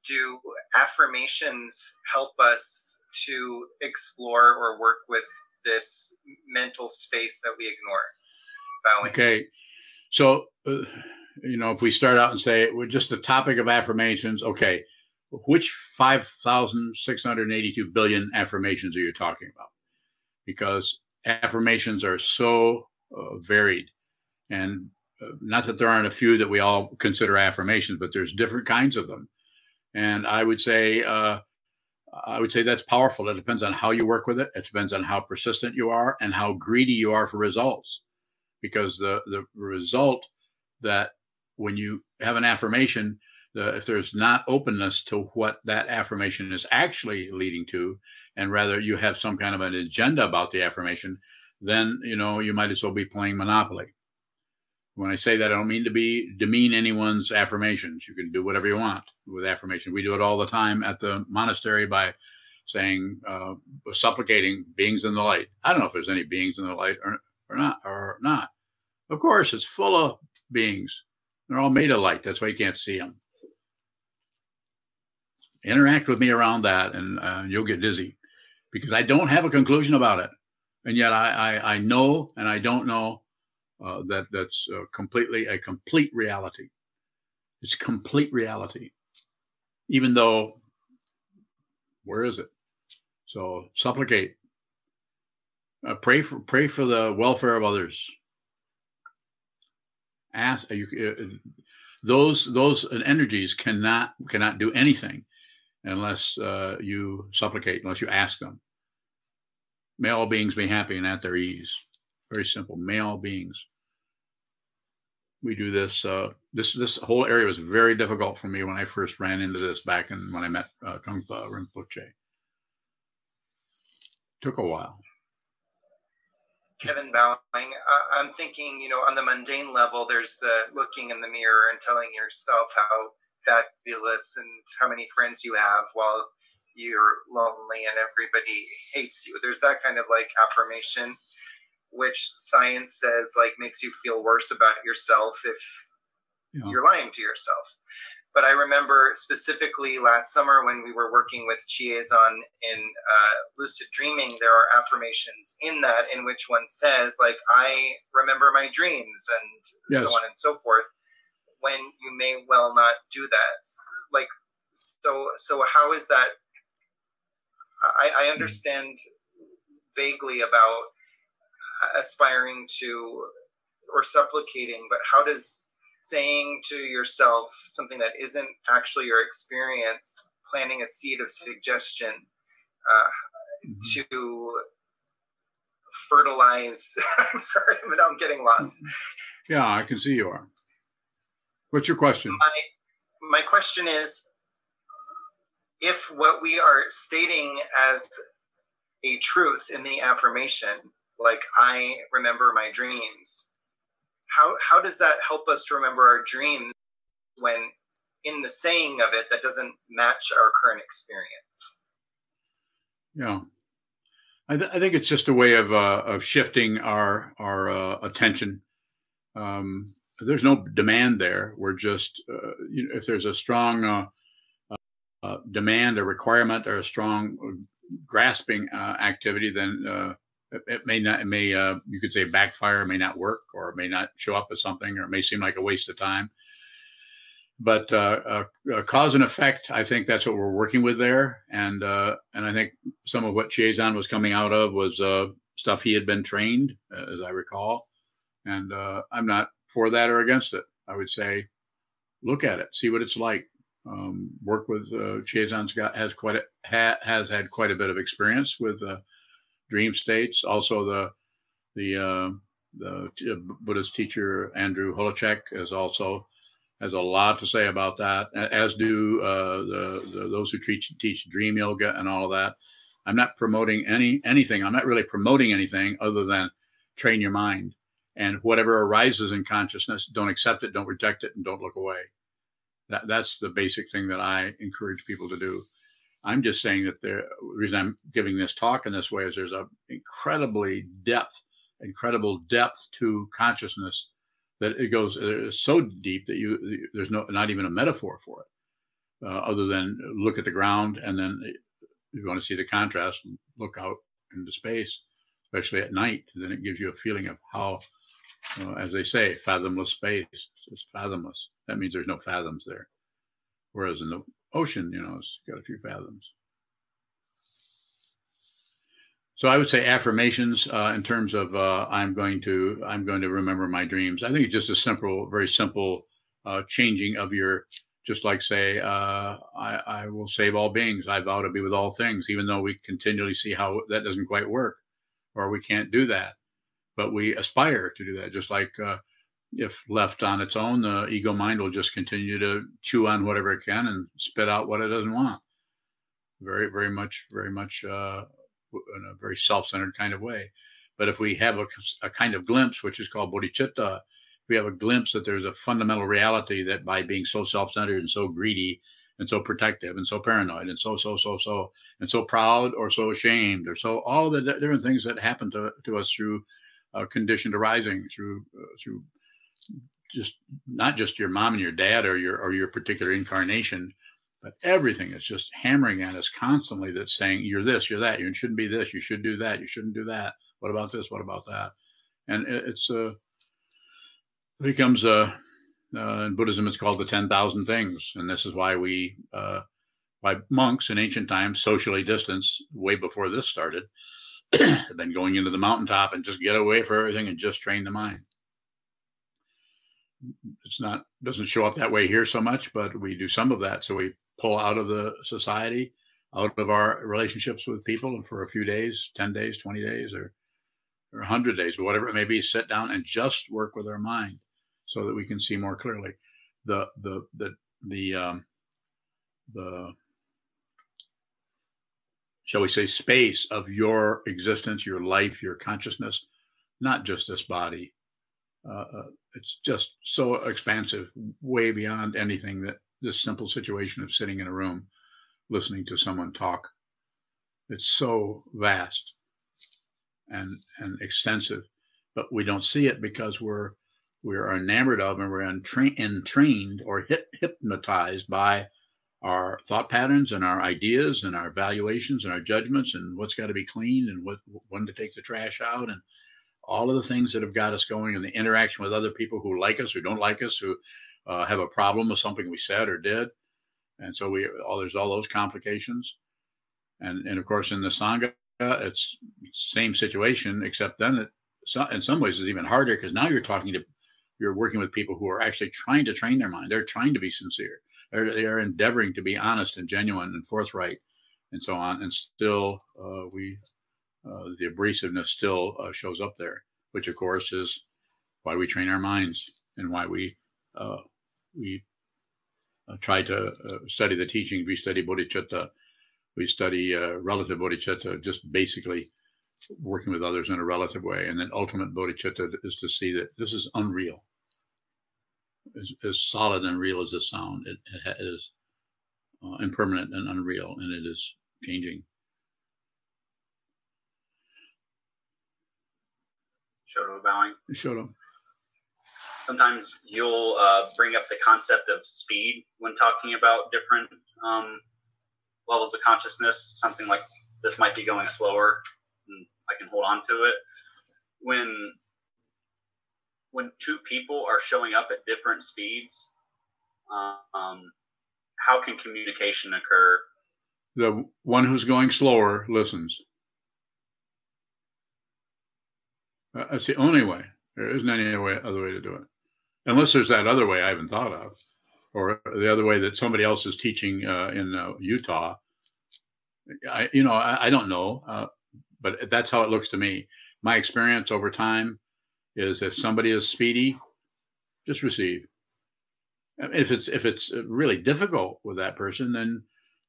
do affirmations help us to explore or work with this mental space that we ignore? Bowing. Okay. So, uh, you know, if we start out and say we're just the topic of affirmations, okay, which 5,682 billion affirmations are you talking about? Because affirmations are so uh, varied. And uh, not that there aren't a few that we all consider affirmations, but there's different kinds of them. And I would say, uh, I would say that's powerful. It depends on how you work with it. It depends on how persistent you are and how greedy you are for results. Because the, the result that when you have an affirmation, the, if there's not openness to what that affirmation is actually leading to, and rather you have some kind of an agenda about the affirmation, then you know you might as well be playing Monopoly. When I say that, I don't mean to be demean anyone's affirmations. You can do whatever you want with affirmation. We do it all the time at the monastery by saying, uh, supplicating beings in the light. I don't know if there's any beings in the light or, or not, or not. Of course, it's full of beings they're all made of light. That's why you can't see them. Interact with me around that, and uh, you'll get dizzy because I don't have a conclusion about it, and yet I I, I know and I don't know uh, that that's uh, completely a complete reality. It's complete reality, even though where is it? So supplicate, uh, pray for pray for the welfare of others ask uh, those those energies cannot cannot do anything unless uh, you supplicate, unless you ask them. May all beings be happy and at their ease. Very simple. May all beings. we do this. Uh, this this whole area was very difficult for me when I first ran into this back in when I met uh, Trungpa Rinpoche. Took a while. Kevin Bowing, uh, I'm thinking, you know, on the mundane level, there's the looking in the mirror and telling yourself how fabulous and how many friends you have while you're lonely and everybody hates you. There's that kind of like affirmation which science says like makes you feel worse about yourself if yeah. you're lying to yourself. But I remember specifically last summer when we were working with Chiazan in uh, lucid dreaming, there are affirmations in that in which one says, like, I remember my dreams and yes. so on and so forth, when you may well not do that. Like, so, so how is that? I, I understand vaguely about aspiring to or supplicating, but how does saying to yourself something that isn't actually your experience, planting a seed of suggestion uh, mm-hmm. to fertilize? I'm sorry, but I'm getting lost. Yeah, I can see you are. What's your question? My, my question is if what we are stating as a truth in the affirmation like I remember my dreams. How how does that help us to remember our dreams when in the saying of it that doesn't match our current experience? Yeah. I, th- I think it's just a way of uh, of shifting our our uh, attention. Um, there's no demand there. We're just uh, you know, if there's a strong uh, uh, demand, a requirement, or a strong uh, grasping activity, then it, may not, it may, uh, you could say backfire, it may not work, or it may not show up as something, or it may seem like a waste of time. But uh, uh, uh, cause and effect, I think that's what we're working with there, and uh, and I think some of what Chiazan was coming out of was uh, stuff he had been trained, as I recall, and I'm not for that or against it. I would say, look at it, see what it's like. Um, work with uh, Chiazan's got has quite ha, has had quite a bit of experience with dream states. Also, the the uh, the Buddhist teacher Andrew Holecek is also has a lot to say about that, as do uh, the, the, those who teach teach dream yoga and all of that. I'm not promoting any anything. I'm not really promoting anything other than train your mind and whatever arises in consciousness, don't accept it, don't reject it, and don't look away. That that's the basic thing that I encourage people to do. I'm just saying that the reason I'm giving this talk in this way is there's an incredibly depth, incredible depth to consciousness that it goes uh, so deep that you there's no not even a metaphor for it, uh, other than look at the ground and then if you want to see the contrast, look out into space, especially at night. Then it gives you a feeling of how, uh, as they say, fathomless space. It's fathomless. That means there's no fathoms there. Whereas in the ocean, you know, it's got a few fathoms. So I would say affirmations uh, in terms of uh, I'm going to I'm going to remember my dreams. I think just a simple, very simple uh, changing of your just like say uh, I, I will save all beings. I vow to be with all things, even though we continually see how that doesn't quite work, or we can't do that, but we aspire to do that. Just like uh, if left on its own, the ego mind will just continue to chew on whatever it can and spit out what it doesn't want. Very, very much, very much uh, in a very self-centered kind of way. But if we have a, a kind of glimpse, which is called bodhicitta, we have a glimpse that there's a fundamental reality that by being so self-centered and so greedy and so protective and so paranoid and so so so so and so proud or so ashamed or so all the different things that happen to, to us through uh, conditioned arising through uh, through just not just your mom and your dad or your or your particular incarnation, but everything is just hammering at us constantly that's saying you're this, you're that, you shouldn't be this, you should do that, you shouldn't do that. What about this? What about that? And it's uh, it becomes uh, uh, in Buddhism it's called the ten thousand things, and this is why we uh, why monks in ancient times socially distanced way before this started, then going into the mountaintop and just get away from everything and just train the mind it's not doesn't show up that way here so much, but we do some of that. So we pull out of the society, out of our relationships with people, and for a few days, ten days, twenty days, or or hundred days, whatever it may be, sit down and just work with our mind. so that we can see more clearly the the the the um, the shall we say space of your existence, your life, your consciousness, not just this body. Uh, uh, it's just so expansive, way beyond anything that this simple situation of sitting in a room listening to someone talk. It's so vast and and extensive, but we don't see it because we're we're enamored of and we're entra- entrained or hip, hypnotized by our thought patterns and our ideas and our valuations and our judgments and what's got to be cleaned and what when to take the trash out and all of the things that have got us going and the interaction with other people who like us or don't like us who uh, have a problem with something we said or did. And so we all there's all those complications. And and of course in the sangha it's same situation except then it in some ways it's even harder because now you're talking to you're working with people who are actually trying to train their mind. They're trying to be sincere. They're, they are endeavoring to be honest and genuine and forthright and so on. And still uh, we the abrasiveness still uh, shows up there which of course is why we train our minds and why we uh, we uh, try to uh, study the teaching. We study bodhicitta. We study uh, relative bodhicitta, just basically working with others in a relative way. And then ultimate bodhicitta is to see that this is unreal. As, as solid and real as this sound, it, it is uh, impermanent and unreal, and it is changing. Shoto bowing. Shoto sometimes you'll uh, bring up the concept of speed when talking about different um, levels of consciousness. Something like this might be going slower, and I can hold on to it. When when two people are showing up at different speeds, um, how can communication occur? The one who's going slower listens. That's the only way. There isn't any other way, other way to do it unless there's that other way I haven't thought of, or the other way that somebody else is teaching uh, in uh, Utah. I, you know, I, I don't know, uh, but that's how it looks to me. My experience over time is if somebody is speedy, just receive. If it's if it's really difficult with that person, then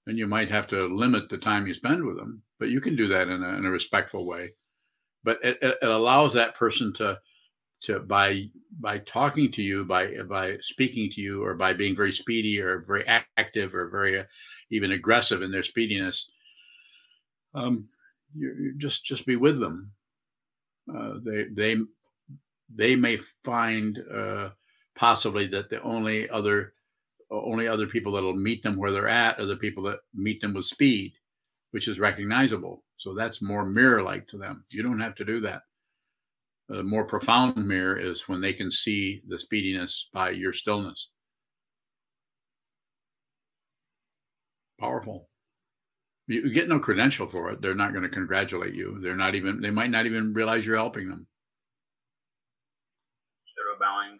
then you might have to limit the time you spend with them. But you can do that in a, in a respectful way. But it, it allows that person to to by by talking to you by by speaking to you or by being very speedy or very active or very uh, even aggressive in their speediness um you, just just be with them. Uh, they they they may find uh, possibly that the only other only other people that'll meet them where they're at are the people that meet them with speed which is recognizable so that's more mirror like to them you don't have to do that the more profound mirror is when they can see the speediness by your stillness. Powerful. You get no credential for it. They're not going to congratulate you. They're not even, they might not even realize you're helping them. Shadow bowing.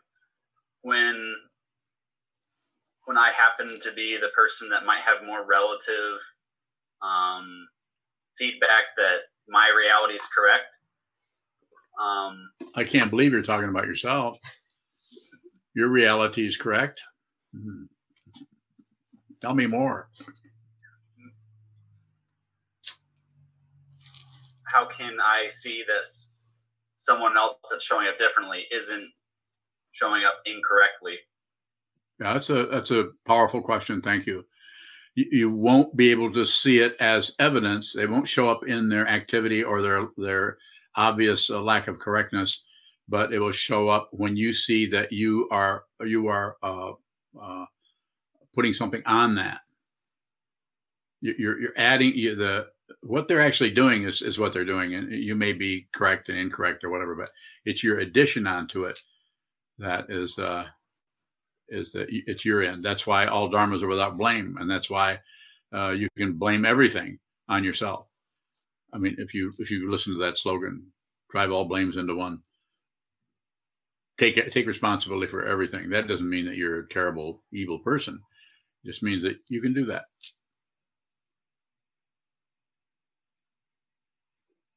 When, when I happen to be the person that might have more relative um, feedback that my reality is correct, um, I can't believe you're talking about yourself. Your reality is correct. Mm-hmm. Tell me more. How can I see this? Someone else that's showing up differently isn't showing up incorrectly. Yeah, that's a that's a powerful question. Thank you. You, you won't be able to see it as evidence. They won't show up in their activity or their their obvious uh, lack of correctness, but it will show up when you see that you are you are uh, uh, putting something on that. You're you're adding you, the what they're actually doing is is what they're doing, and you may be correct and incorrect or whatever, but it's your addition onto it that is uh, is that it's your end. That's why all dharmas are without blame, and that's why uh, you can blame everything on yourself. I mean, if you if you listen to that slogan, drive all blames into one. Take take responsibility for everything. That doesn't mean that you're a terrible, evil person. It just means that you can do that.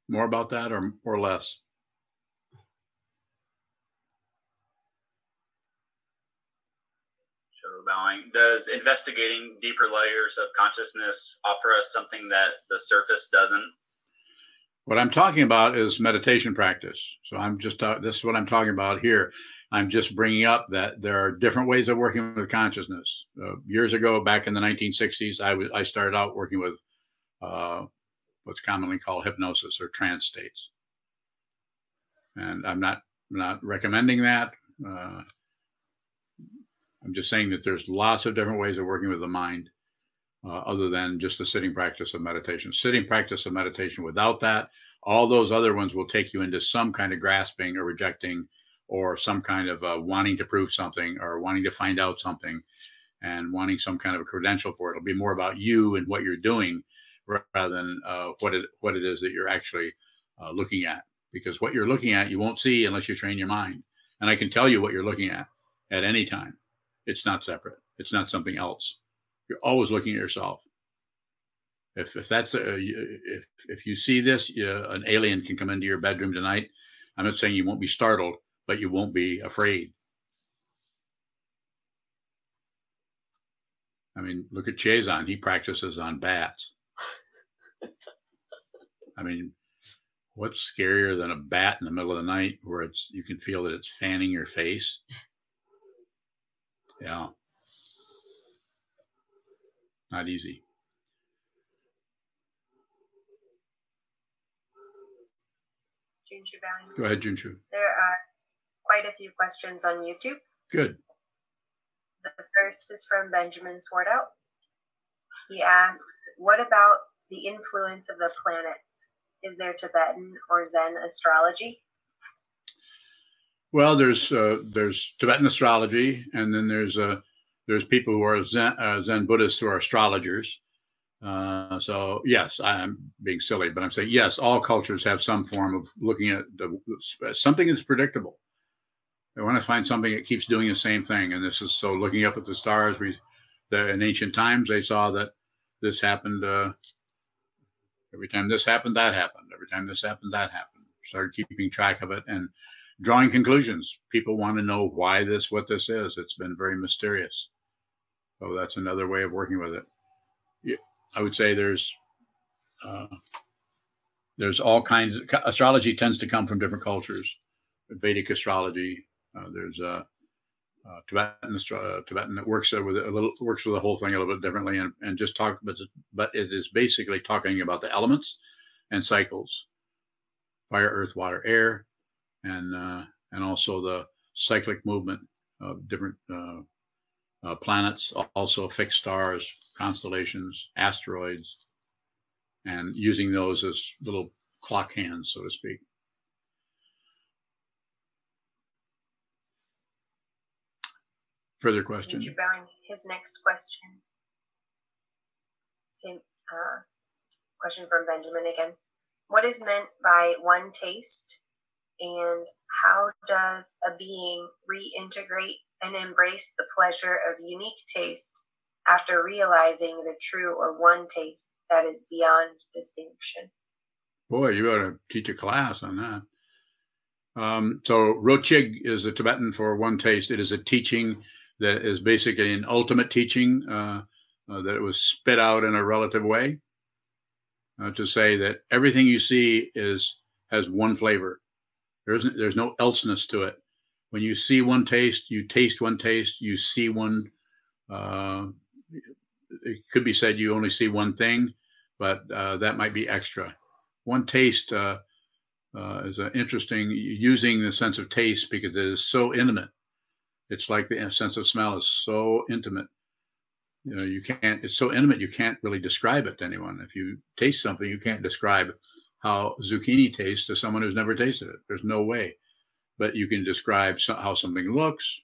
More about that, or or less. Bowing. Does investigating deeper layers of consciousness offer us something that the surface doesn't? What I'm talking about is meditation practice. So I'm just uh, this is what I'm talking about here. I'm just bringing up that there are different ways of working with consciousness. Uh, years ago, back in the 1960s, I, started out working with uh, what's commonly called hypnosis or trance states, and I'm not not recommending that. I'm just saying that there's lots of different ways of working with the mind uh, other than just the sitting practice of meditation. Sitting practice of meditation without that, all those other ones will take you into some kind of grasping or rejecting or some kind of uh, wanting to prove something or wanting to find out something and wanting some kind of a credential for it. It'll be more about you and what you're doing rather than uh, what it what it is that you're actually uh, looking at. Because what you're looking at, you won't see unless you train your mind. And I can tell you what you're looking at at any time. It's not separate. It's not something else. You're always looking at yourself. If, if that's a, if, if you see this, you, an alien can come into your bedroom tonight. I'm not saying you won't be startled, but you won't be afraid. I mean, look at Chazon. He practices on bats. I mean, what's scarier than a bat in the middle of the night where it's you can feel that it's fanning your face? Yeah. Not easy. Junshu. Go ahead, Junshu. There are quite a few questions on YouTube. Good. The first is from Benjamin Swartout. He asks, What about the influence of the planets? Is there Tibetan or Zen astrology? Well, there's uh, there's Tibetan astrology, and then there's uh, there's people who are Zen, uh, Zen Buddhists who are astrologers. Uh, so yes, I'm being silly, but I'm saying yes. All cultures have some form of looking at the, something that's predictable. They want to find something that keeps doing the same thing, and this is so. Looking up at the stars, we the, in ancient times they saw that this happened. Uh, every time this happened, that happened. Every time this happened, that happened. Started keeping track of it and drawing conclusions. People want to know why this, what this is. It's been very mysterious. So that's another way of working with it. I would say there's uh, there's all kinds. Of, astrology tends to come from different cultures. Vedic astrology. Uh, there's uh, uh, Tibetan uh, Tibetan that works with a little works with the whole thing a little bit differently, and, and just talk. But but it is basically talking about the elements and cycles: fire, earth, water, air, and uh, and also the cyclic movement of different uh, uh, planets, also fixed stars, constellations, asteroids, and using those as little clock hands, so to speak. Further questions? His next question. Same uh, question from Benjamin again. What is meant by one taste, and how does a being reintegrate and embrace the pleasure of unique taste after realizing the true or one taste that is beyond distinction. Boy, you ought to teach a class on that. Um, so Rochig is a Tibetan for one taste. It is a teaching that is basically an ultimate teaching uh, uh, that was spit out in a relative way uh, to say that everything you see is has one flavor. There isn't. There's no elseness to it when you see one taste, you taste one taste, you see one. Uh, it could be said you only see one thing, but uh, that might be extra. One taste uh, uh is an interesting using the sense of taste because it is so intimate. It's like the sense of smell is so intimate. You know, you can't. It's so intimate you can't really describe it to anyone. If you taste something, you can't describe how zucchini tastes to someone who's never tasted it. There's no way but you can describe how something looks.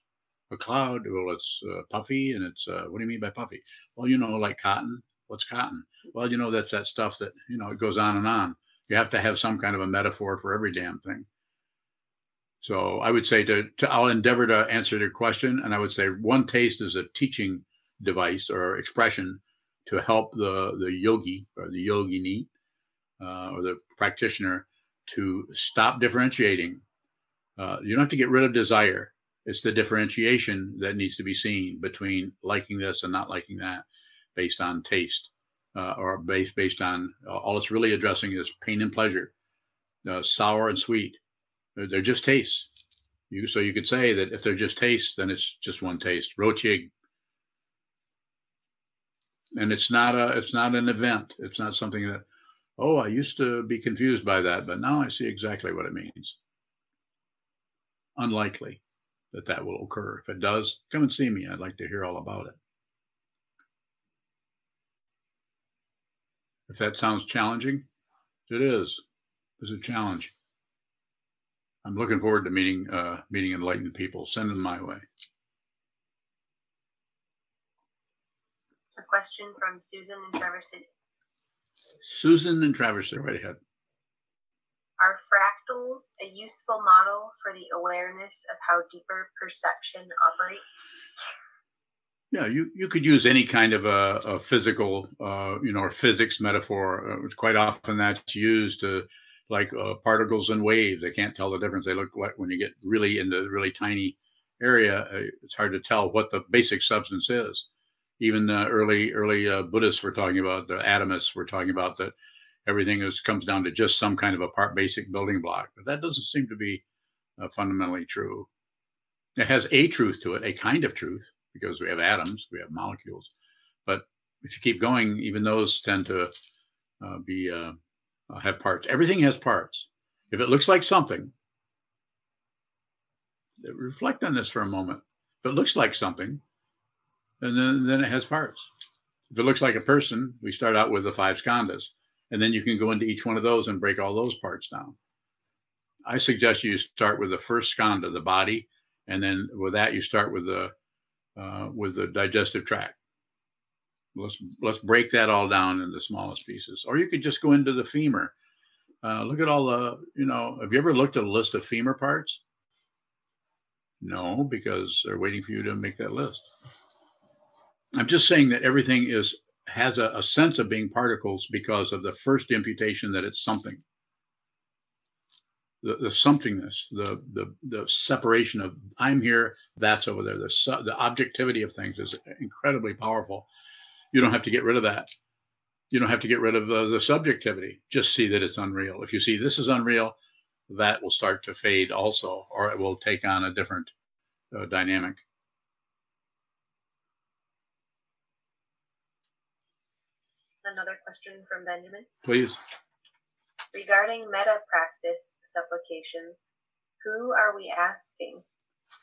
A cloud, well, it's uh, puffy, and it's uh, what do you mean by puffy? Well, you know, like cotton. What's cotton? Well, you know, that's that stuff that you know it goes on and on. You have to have some kind of a metaphor for every damn thing. So I would say to, to I'll endeavor to answer your question, and I would say one taste is a teaching device or expression to help the the yogi or the yogini uh, or the practitioner to stop differentiating uh, you don't have to get rid of desire. It's the differentiation that needs to be seen between liking this and not liking that based on taste uh, or based, based on uh, all it's really addressing is pain and pleasure, uh, sour and sweet. They're, they're, just tastes. You, so you could say that if they're just tastes, then it's just one taste. Rochig. And it's not a it's not an event. It's not something that, oh, I used to be confused by that, but now I see exactly what it means. Unlikely that that will occur. If it does, come and see me. I'd like to hear all about it. If that sounds challenging, it is. It's a challenge. I'm looking forward to meeting uh, meeting enlightened people. Send them my way. A question from Susan in Traverse City. Susan and Travis, right ahead. Are fractals a useful model for the awareness of how deeper perception operates? Yeah, you, you could use any kind of a, a physical, uh, you know, or physics metaphor. Uh, quite often that's used to like uh, particles and waves. They can't tell the difference. They look like when you get really into the really tiny area, uh, it's hard to tell what the basic substance is. Even the early early uh, Buddhists were talking about the atomists were talking about that everything is comes down to just some kind of a part basic building block. But that doesn't seem to be uh, fundamentally true. It has a truth to it, a kind of truth, because we have atoms, we have molecules. But if you keep going, even those tend to uh, be uh, uh have parts. Everything has parts. If it looks like something, reflect on this for a moment. If it looks like something, and then, then it has parts. If it looks like a person, we start out with the five skandhas. And then you can go into each one of those and break all those parts down. I suggest you start with the first skandha, the body, and then with that you start with the uh, with the digestive tract. Let's let's break that all down in the smallest pieces. Or you could just go into the femur. Uh, look at all the you know. Have you ever looked at a list of femur parts? No, because they're waiting for you to make that list. I'm just saying that everything is has a, a sense of being particles because of the first imputation that it's something. The, the somethingness, the, the the separation of I'm here, that's over there. The the objectivity of things is incredibly powerful. You don't have to get rid of that. You don't have to get rid of the, the subjectivity. Just see that it's unreal. If you see this is unreal, that will start to fade also, or it will take on a different uh, dynamic. Another question from Benjamin. Please. Regarding metta practice supplications, who are we asking?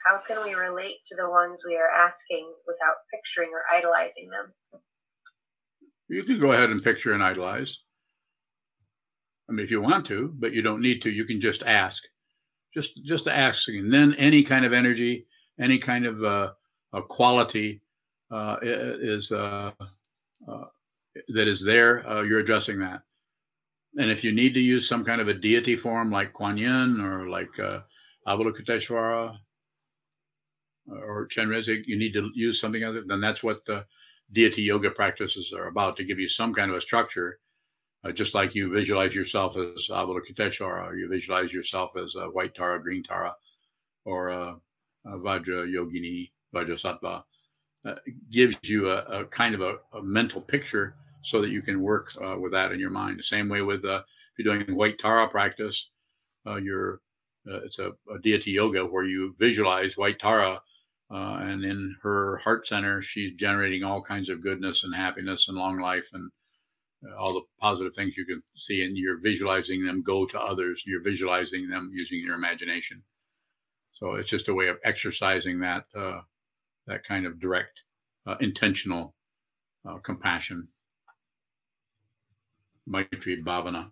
How can we relate to the ones we are asking without picturing or idolizing them? You can go ahead and picture and idolize. I mean, if you want to, but you don't need to. You can just ask, just just asking, and then any kind of energy, any kind of uh, quality uh, is uh, uh that is there, uh, you're addressing that. And if you need to use some kind of a deity form like Kuan Yin or like uh, Avalokiteshvara or Chenrezig, you need to use something other, then that's what the deity yoga practices are about to give you some kind of a structure. Uh, just like you visualize yourself as Avalokiteshvara, or you visualize yourself as a white Tara, green Tara, or a, a Vajra Yogini, Vajrasattva. Uh, gives you a, a kind of a, a, mental picture so that you can work uh, with that in your mind. The same way with uh, if you're doing white Tara practice, uh, you're uh, it's a, a, deity yoga where you visualize white Tara, uh, and in her heart center, she's generating all kinds of goodness and happiness and long life and all the positive things you can see, and you're visualizing them go to others. You're visualizing them using your imagination. So it's just a way of exercising that that kind of direct, uh, intentional uh, compassion. Maitri Bhavana.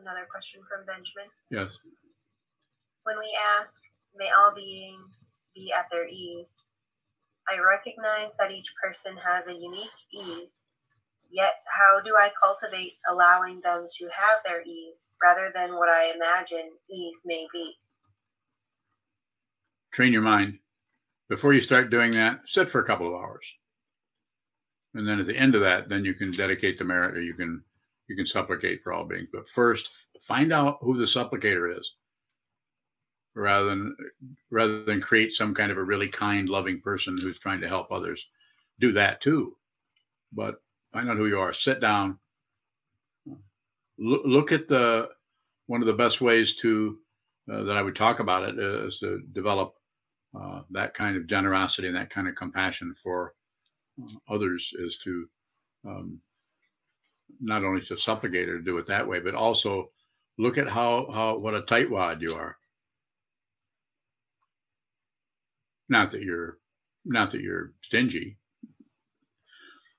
Another question from Benjamin. Yes. When we ask, may all beings be at their ease, I recognize that each person has a unique ease Yet, how do I cultivate allowing them to have their ease rather than what I imagine ease may be? train your mind. Before you start doing that, sit for a couple of hours. And then at the end of that, then you can dedicate the merit or you can you can supplicate for all beings. But first, find out who the supplicator is, rather than rather than create some kind of a really kind, loving person who's trying to help others. Do that too, but find out who you are. Sit down. Look, at the one of the best ways to uh, that I would talk about it is to develop uh, that kind of generosity and that kind of compassion for uh, others is to um, not only to supplicate or do it that way, but also look at how how what a tightwad you are. Not that you're not that you're stingy.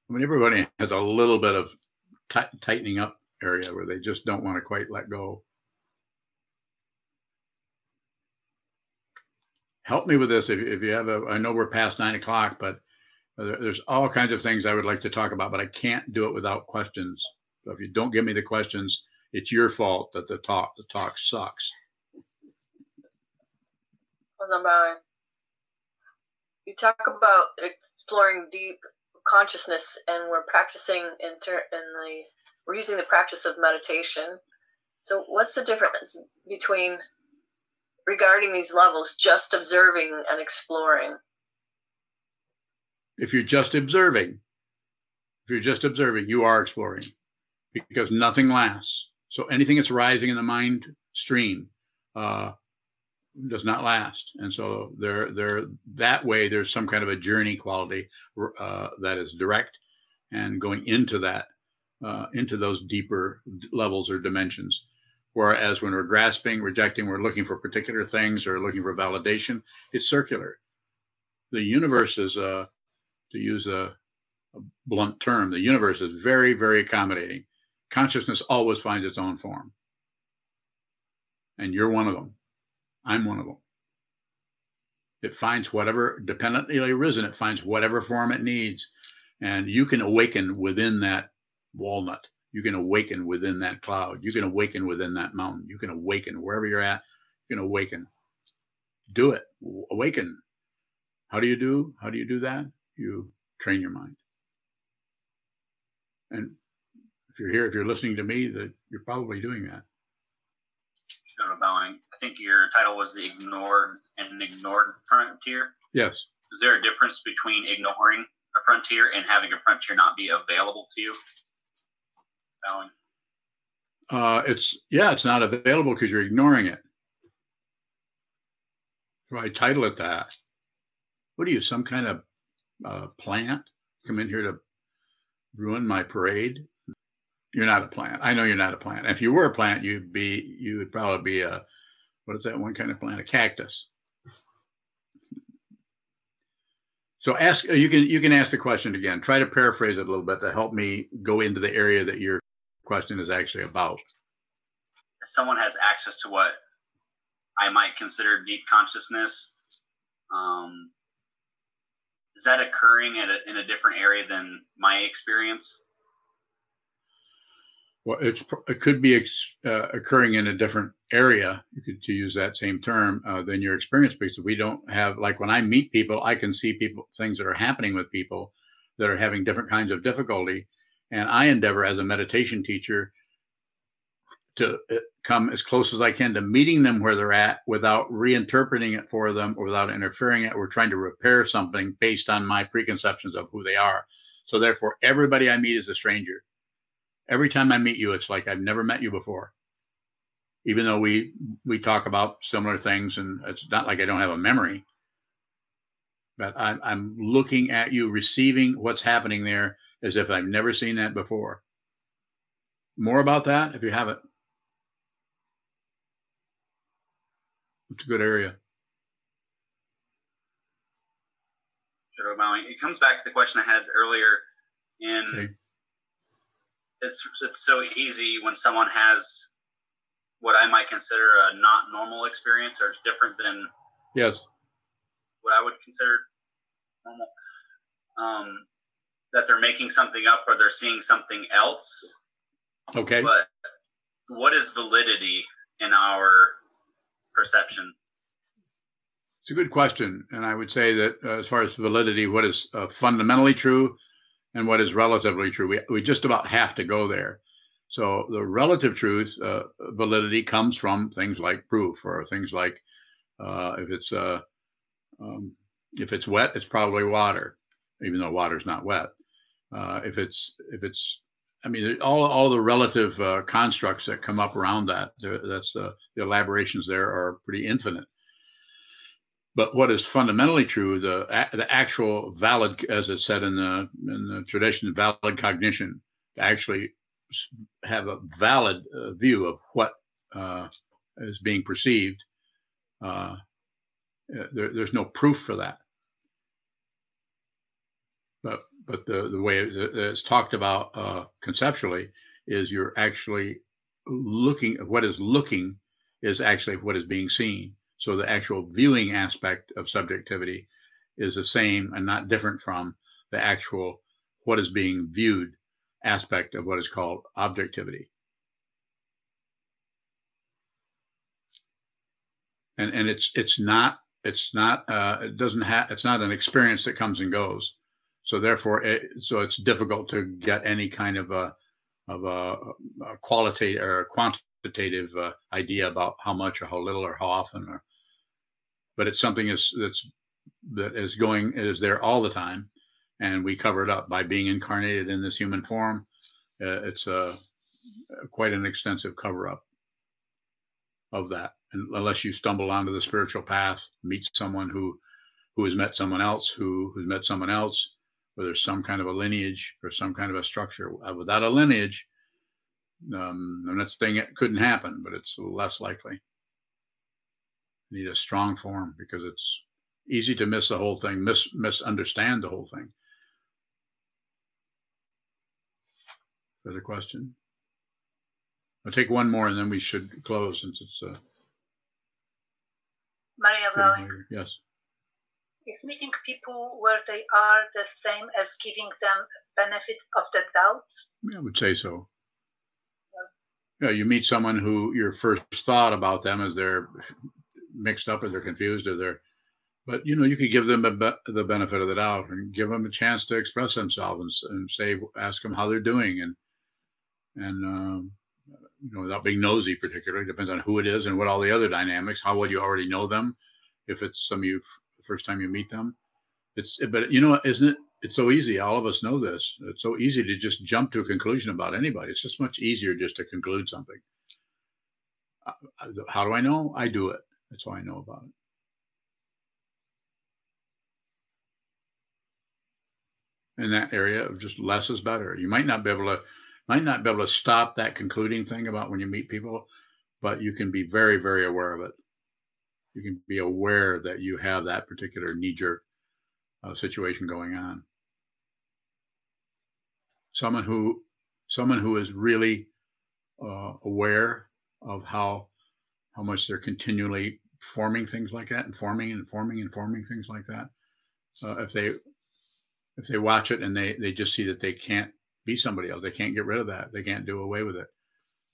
I mean, everybody has a little bit of t- tightening up area where they just don't want to quite let go. Help me with this if, if you have a. I know we're past nine o'clock, but there's all kinds of things I would like to talk about, but I can't do it without questions. So if you don't give me the questions, it's your fault that the talk the talk sucks. You talk about exploring deep consciousness, and we're practicing in, ter- in the we're using the practice of meditation. So, what's the difference between regarding these levels, just observing and exploring? If you're just observing, if you're just observing, you are exploring because nothing lasts. So anything that's rising in the mind stream uh, does not last. And so there, there, that way, there's some kind of a journey quality uh, that is direct and going into that, uh, into those deeper levels or dimensions. Whereas when we're grasping, rejecting, we're looking for particular things or looking for validation, it's circular. The universe is a to use a, a blunt term, the universe is very, very accommodating. Consciousness always finds its own form. And you're one of them. I'm one of them. It finds whatever, dependently arisen, it finds whatever form it needs. And you can awaken within that walnut. You can awaken within that cloud. You can awaken within that mountain. You can awaken wherever you're at. You can awaken. Do it. Awaken. How do you do? How do you do that? You train your mind. And if you're here, if you're listening to me, that you're probably doing that. Bowing. I think your title was the ignored and ignored frontier. Yes. Is there a difference between ignoring a frontier and having a frontier not be available to you? Bowing. Uh, it's yeah, it's not available because you're ignoring it. So I title it that. What are you, some kind of uh, plant come in here to ruin my parade. You're not a plant. I know you're not a plant. If you were a plant, you'd be you would probably be a what is that one kind of plant? A cactus. So ask you can you can ask the question again. Try to paraphrase it a little bit to help me go into the area that your question is actually about. If someone has access to what I might consider deep consciousness, um, is that occurring at a, in a different area than my experience? Well, it's it could be uh, occurring in a different area. You could to use that same term uh, than your experience because we don't have like when I meet people, I can see people things that are happening with people that are having different kinds of difficulty, and I endeavor as a meditation teacher to uh, come as close as I can to meeting them where they're at without reinterpreting it for them or without interfering it. We're trying to repair something based on my preconceptions of who they are. So therefore, everybody I meet is a stranger. Every time I meet you, it's like I've never met you before. Even though we we talk about similar things, and it's not like I don't have a memory, but I'm, I'm looking at you, receiving what's happening there as if I've never seen that before. More about that if you have It's a good area. It comes back to the question I had earlier. and okay. it's it's so easy when someone has what I might consider a not normal experience, or it's different than yes what I would consider normal. Um, that they're making something up or they're seeing something else. Okay. But what is validity in our perception? It's a good question. And I would say that uh, as far as validity, what is uh, fundamentally true and what is relatively true, we, we just about have to go there. So the relative truth uh, validity comes from things like proof, or things like uh, if it's uh, um, if it's wet, it's probably water, even though water's not wet. Uh, if it's if it's I mean, all all the relative uh, constructs that come up around that, that's uh, the elaborations there are pretty infinite. But what is fundamentally true, the the actual valid, as it's said in the in the tradition, valid cognition, to actually have a valid uh, view of what uh, is being perceived, uh, there, there's no proof for that. But but the the way it's talked about uh, conceptually is you're actually looking what is looking is actually what is being seen so the actual viewing aspect of subjectivity is the same and not different from the actual what is being viewed aspect of what is called objectivity. And and it's it's not it's not uh, it doesn't have it's not an experience that comes and goes. So therefore, it, so it's difficult to get any kind of a of a, a qualitative or quantitative uh, idea about how much or how little or how often or but it's something that's that's that is going is there all the time, and we cover it up by being incarnated in this human form. Uh, it's a quite an extensive cover up of that, unless you stumble onto the spiritual path, meet someone who who has met someone else who who's met someone else, there's some kind of a lineage or some kind of a structure. Uh, without a lineage, um, I'm not saying it couldn't happen, but it's less likely need a strong form because it's easy to miss the whole thing, mis- misunderstand the whole thing. Further question? I'll take one more and then we should close since it's. Uh, Maria. Yes. Is meeting people where they are the same as giving them benefit of the doubt? Yeah, I would say so. Yeah, you meet someone who your first thought about them is they're mixed up or they're confused or they're but you know you could give them be- the benefit of the doubt and give them a chance to express themselves and, and say ask them how they're doing and and um, you know without being nosy particularly depends on who it is and what all the other dynamics how well you already know them if it's some of you f- first time you meet them it's but you know isn't it it's so easy all of us know this it's so easy to just jump to a conclusion about anybody it's just much easier just to conclude something how do i know i do it that's all I know about it. In that area of just less is better. You might not be able to might not be able to stop that concluding thing about when you meet people, but you can be very, very aware of it. You can be aware that you have that particular knee jerk uh, situation going on. Someone who someone who is really uh, aware of how how much they're continually forming things like that and forming and forming and forming things like that. Uh, if they if they watch it and they they just see that they can't be somebody else, they can't get rid of that, they can't do away with it.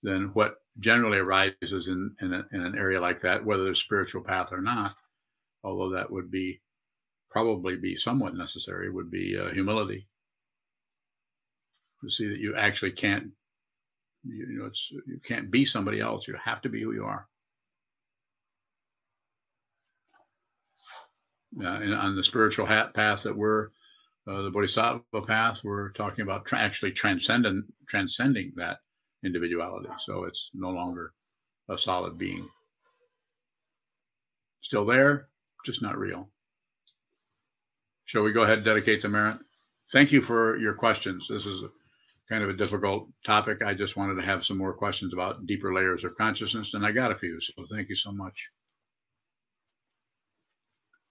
Then what generally arises in in, a, in an area like that, whether there's spiritual path or not, although that would be probably be somewhat necessary, would be uh, humility to see that you actually can't you, know it's you can't be somebody else. You have to be who you are. uh, on the spiritual path that we're uh, the bodhisattva path we're talking about tra- actually transcending transcending that individuality. So it's no longer a solid being. Still there just not real. Shall we go ahead and dedicate the merit? Thank you for your questions. This is kind of a difficult topic. I just wanted to have some more questions about deeper layers of consciousness and i got a few so thank you so much